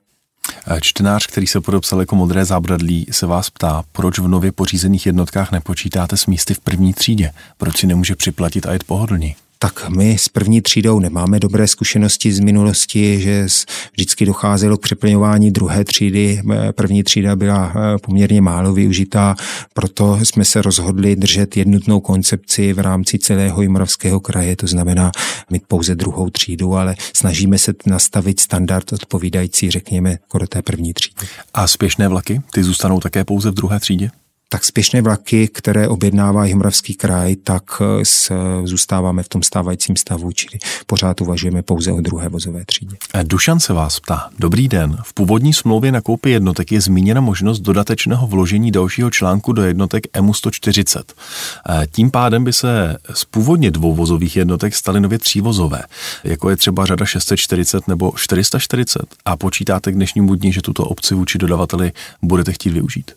Čtenář, který se podepsal jako modré zábradlí, se vás ptá, proč v nově pořízených jednotkách nepočítáte s místy v první třídě? Proč si nemůže připlatit a jet pohodlně? Tak my s první třídou nemáme dobré zkušenosti z minulosti, že vždycky docházelo k přeplňování druhé třídy. První třída byla eh, poměrně málo využitá, proto jsme se rozhodli držet jednotnou koncepci v rámci celého Jimoravského kraje, to znamená mít pouze druhou třídu, ale snažíme se nastavit standard odpovídající, řekněme, do té první třídy. A spěšné vlaky, ty zůstanou také pouze v druhé třídě? Tak spěšné vlaky, které objednává Jimravský kraj, tak eh, s, zůstáváme v tom stávajícím stavu, čili pořád uvažujeme pouze o druhé vozové třídě. Eh, Dušan se vás ptá. Dobrý den. V původní smlouvě na koupi jednotek je zmíněna možnost dodatečného vložení dalšího článku do jednotek EMU 140. Eh, tím pádem by se z původně dvouvozových jednotek staly nově třívozové, jako je třeba řada 640 nebo 440. A počítáte k dnešnímu dní, že tuto opci vůči dodavateli budete chtít využít?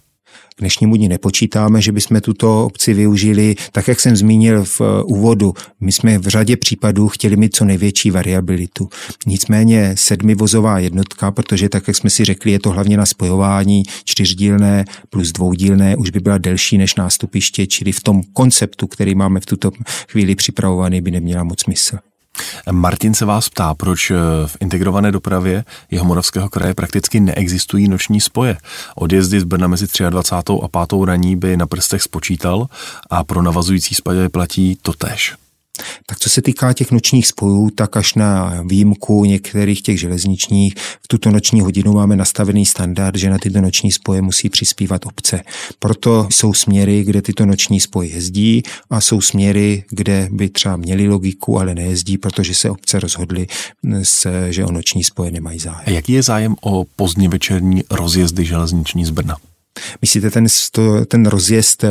K dnešnímu dní nepočítáme, že bychom tuto obci využili. Tak, jak jsem zmínil v eh, úvodu, my jsme v řadě případů chtěli mít co největší variabilitu. Nicméně sedmivozová jednotka, protože tak, jak jsme si řekli, je to hlavně na spojování čtyřdílné plus dvoudílné, už by byla delší než nástupiště, čili v tom konceptu, který máme v tuto chvíli připravovaný, by neměla moc smysl. Martin se vás ptá, proč eh, v integrované dopravě jeho moravského kraje prakticky neexistují noční spoje. Odjezdy z Brna mezi 23. a 5. raní by na prstech spočítal a pro navazující spoje platí to tež. Tak co se týká těch nočních spojů, tak až na výjimku některých těch železničních, v tuto noční hodinu máme nastavený standard, že na tyto noční spoje musí přispívat obce. Proto jsou směry, kde tyto noční spoje jezdí a jsou směry, kde by třeba měli logiku, ale nejezdí, protože se obce rozhodly, že o noční spoje nemají zájem. A jaký je zájem o pozdně večerní rozjezdy železniční z Brna? Myslíte ten, ten rozjezd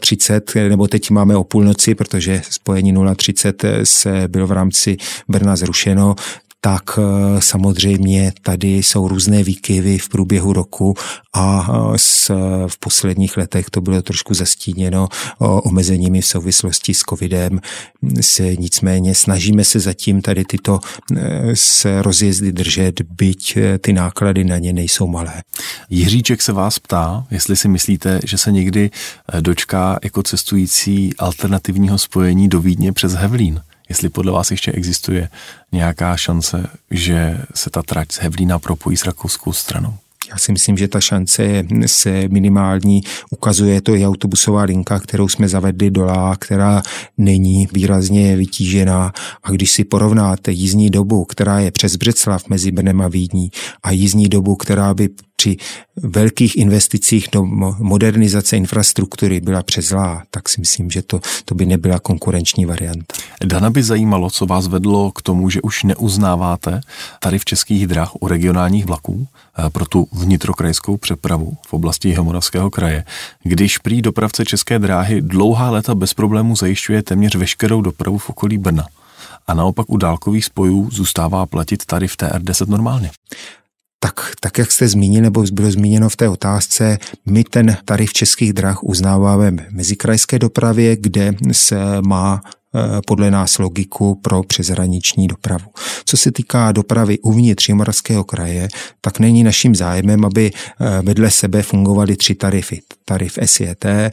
030, eh, nebo teď máme o půlnoci, protože spojení 030 eh, se bylo v rámci Brna zrušeno, tak eh, samozřejmě tady jsou různé výkyvy v průběhu roku a s, v posledních letech to bylo trošku zastíněno omezeními v souvislosti s covidem. Se, nicméně snažíme se zatím tady tyto se rozjezdy držet, byť ty náklady na ně nejsou malé. Jiříček se vás ptá, jestli si myslíte, že se někdy eh, dočká jako cestující alternativního spojení do Vídně přes Hevlín. Jestli podle vás ještě existuje nějaká šance, že se ta trať z Hevlína propojí s rakouskou stranou. Já si myslím, že ta šance se minimální. Ukazuje to i autobusová linka, kterou jsme zavedli do Lá, která není výrazně vytížená. A když si porovnáte jízdní dobu, která je přes Břeclav mezi Brnem a Vídní a jízdní dobu, která by při velkých investicích do modernizace infrastruktury byla přezlá, tak si myslím, že to, to by nebyla konkurenční varianta. Dana by zajímalo, co vás vedlo k tomu, že už neuznáváte tady v českých drah u regionálních vlaků eh, pro tu vnitrokrajskou přepravu v oblasti Jihomoravského kraje, když prý dopravce České dráhy dlouhá léta bez problémů zajišťuje téměř veškerou dopravu v okolí Brna a naopak u dálkových spojů zůstává platit tarif TR10 normálně. Tak, tak jak jste zmínil, nebo bylo zmíněno v té otázce, my ten tarif českých drah uznáváme mezikrajské dopravě, kde se má podle nás logiku pro přeshraniční dopravu. Co se týká dopravy uvnitř Jihomoravského kraje, tak není naším zájmem, aby eh, vedle sebe fungovaly tři tarify. Tarif SJT, eh,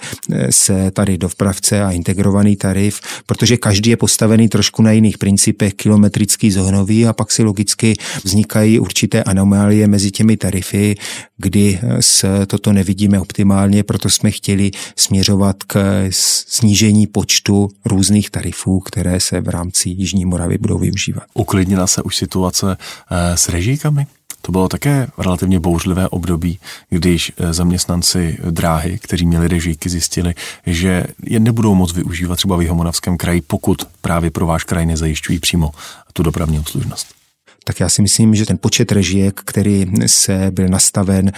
se tarif dopravce a integrovaný tarif, protože každý je postavený trošku na jiných principech, kilometrický, zónový a pak si logicky vznikají určité anomálie mezi těmi tarify, kdy s toto nevidíme optimálně, proto jsme chtěli směřovat k snížení počtu různých tarifů které se v rámci Jižní Moravy budou využívat. Uklidnila se už situace eh, s režíkami? To bylo také relativně bouřlivé období, když eh, zaměstnanci dráhy, kteří měli režíky, zjistili, že je nebudou moc využívat třeba v Jihomoravském kraji, pokud právě pro váš kraj nezajišťují přímo tu dopravní obslužnost tak já si myslím, že ten počet režijek, který se byl nastaven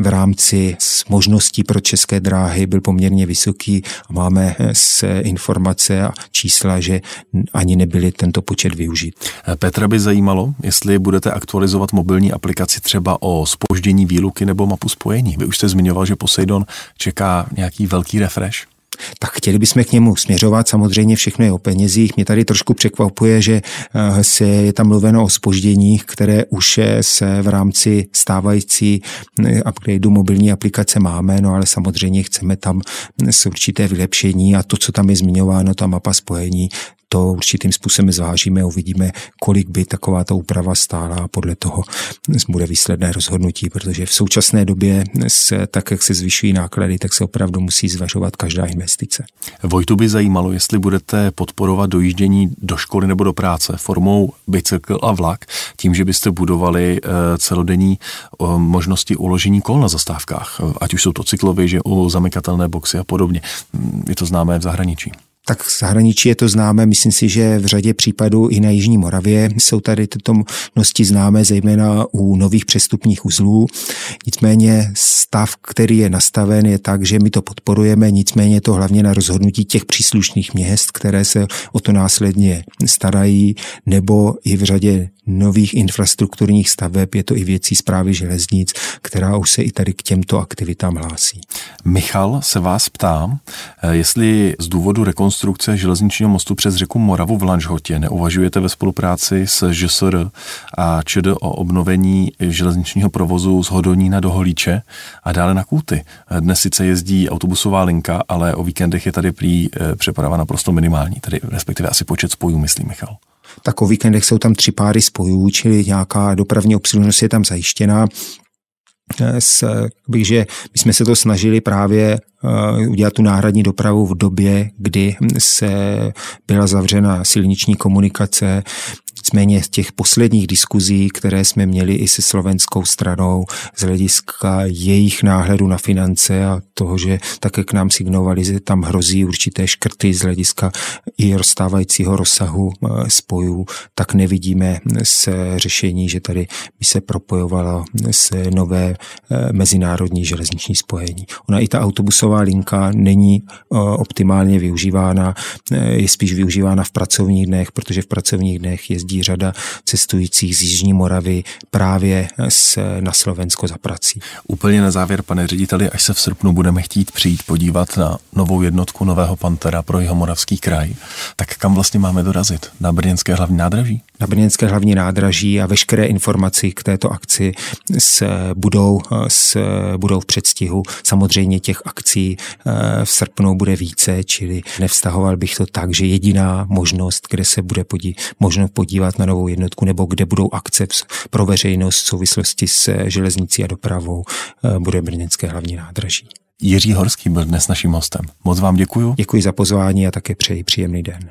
v rámci možností pro české dráhy, byl poměrně vysoký a máme se informace a čísla, že ani nebyly tento počet využít. Petra by zajímalo, jestli budete aktualizovat mobilní aplikaci třeba o spoždění výluky nebo mapu spojení. Vy už jste zmiňoval, že Poseidon čeká nějaký velký refresh tak chtěli bychom k němu směřovat. Samozřejmě všechno je o penězích. Mě tady trošku překvapuje, že eh, se je tam mluveno o spožděních, které už se v rámci stávající eh, upgradeu mobilní aplikace máme, no ale samozřejmě chceme tam s určité vylepšení a to, co tam je zmiňováno, ta mapa spojení, to určitým způsobem zvážíme uvidíme, kolik by taková ta úprava stála a podle toho bude výsledné rozhodnutí, protože v současné době, se, tak jak se zvyšují náklady, tak se opravdu musí zvažovat každá investice. Vojtu by zajímalo, jestli budete podporovat dojíždění do školy nebo do práce formou bicykl a vlak, tím, že byste budovali eh, celodenní eh, možnosti uložení kol na zastávkách, ať už jsou to cyklovy, že u zamykatelné boxy a podobně. Hm, je to známé v zahraničí tak v zahraničí je to známé, myslím si, že v řadě případů i na Jižní Moravě jsou tady tyto možnosti známé, zejména u nových přestupních uzlů. Nicméně stav, který je nastaven, je tak, že my to podporujeme, nicméně to hlavně na rozhodnutí těch příslušných měst, které se o to následně starají, nebo i v řadě nových infrastrukturních staveb, je to i věcí zprávy železnic, která už se i tady k těmto aktivitám hlásí. Michal se vás ptá, eh, jestli z důvodu rekonstrukce železničního mostu přes řeku Moravu v Lanžhotě neuvažujete ve spolupráci s ŽSR a ČD o obnovení železničního provozu z Hodonína do Holíče a dále na Kůty. Dnes sice jezdí autobusová linka, ale o víkendech je tady prý eh, přeprava naprosto minimální, tedy respektive asi počet spojů, myslí Michal tak o víkendech jsou tam tři páry spojů, čili nějaká dopravní obslužnost je tam zajištěna. s, bych, že my jsme se to snažili právě udělat tu náhradní dopravu v době, kdy se byla zavřena silniční komunikace, Nicméně z těch posledních diskuzí, které jsme měli i se slovenskou stranou z hlediska jejich náhledu na finance a toho, že také k nám signovali, že tam hrozí určité škrty z hlediska i rozstávajícího rozsahu eh, spojů, tak nevidíme se řešení, že tady by se propojovalo se nové eh, mezinárodní železniční spojení. Ona i ta autobusová linka není eh, optimálně využívána, je spíš využívána v pracovních dnech, protože v pracovních dnech jezdí řada cestujících z Jižní Moravy právě s, na Slovensko za prací. Úplně na závěr, pane řediteli, až se v srpnu budeme chtít přijít podívat na novou jednotku nového Pantera pro jeho moravský kraj, tak kam vlastně máme dorazit? Na Brněnské hlavní nádraží? Na Brněnské hlavní nádraží a veškeré informace k této akci s, budou, s, budou v předstihu. Samozřejmě těch akcí eh, v srpnu bude více, čili nevztahoval bych to tak, že jediná možnost, kde se bude podí, možno podívat na novou jednotku nebo kde budou akce pro veřejnost v souvislosti s železnicí a dopravou, eh, bude Brněnské hlavní nádraží. Jiří Horský byl dnes naším hostem. Moc vám děkuji. Děkuji za pozvání a také přeji příjemný den.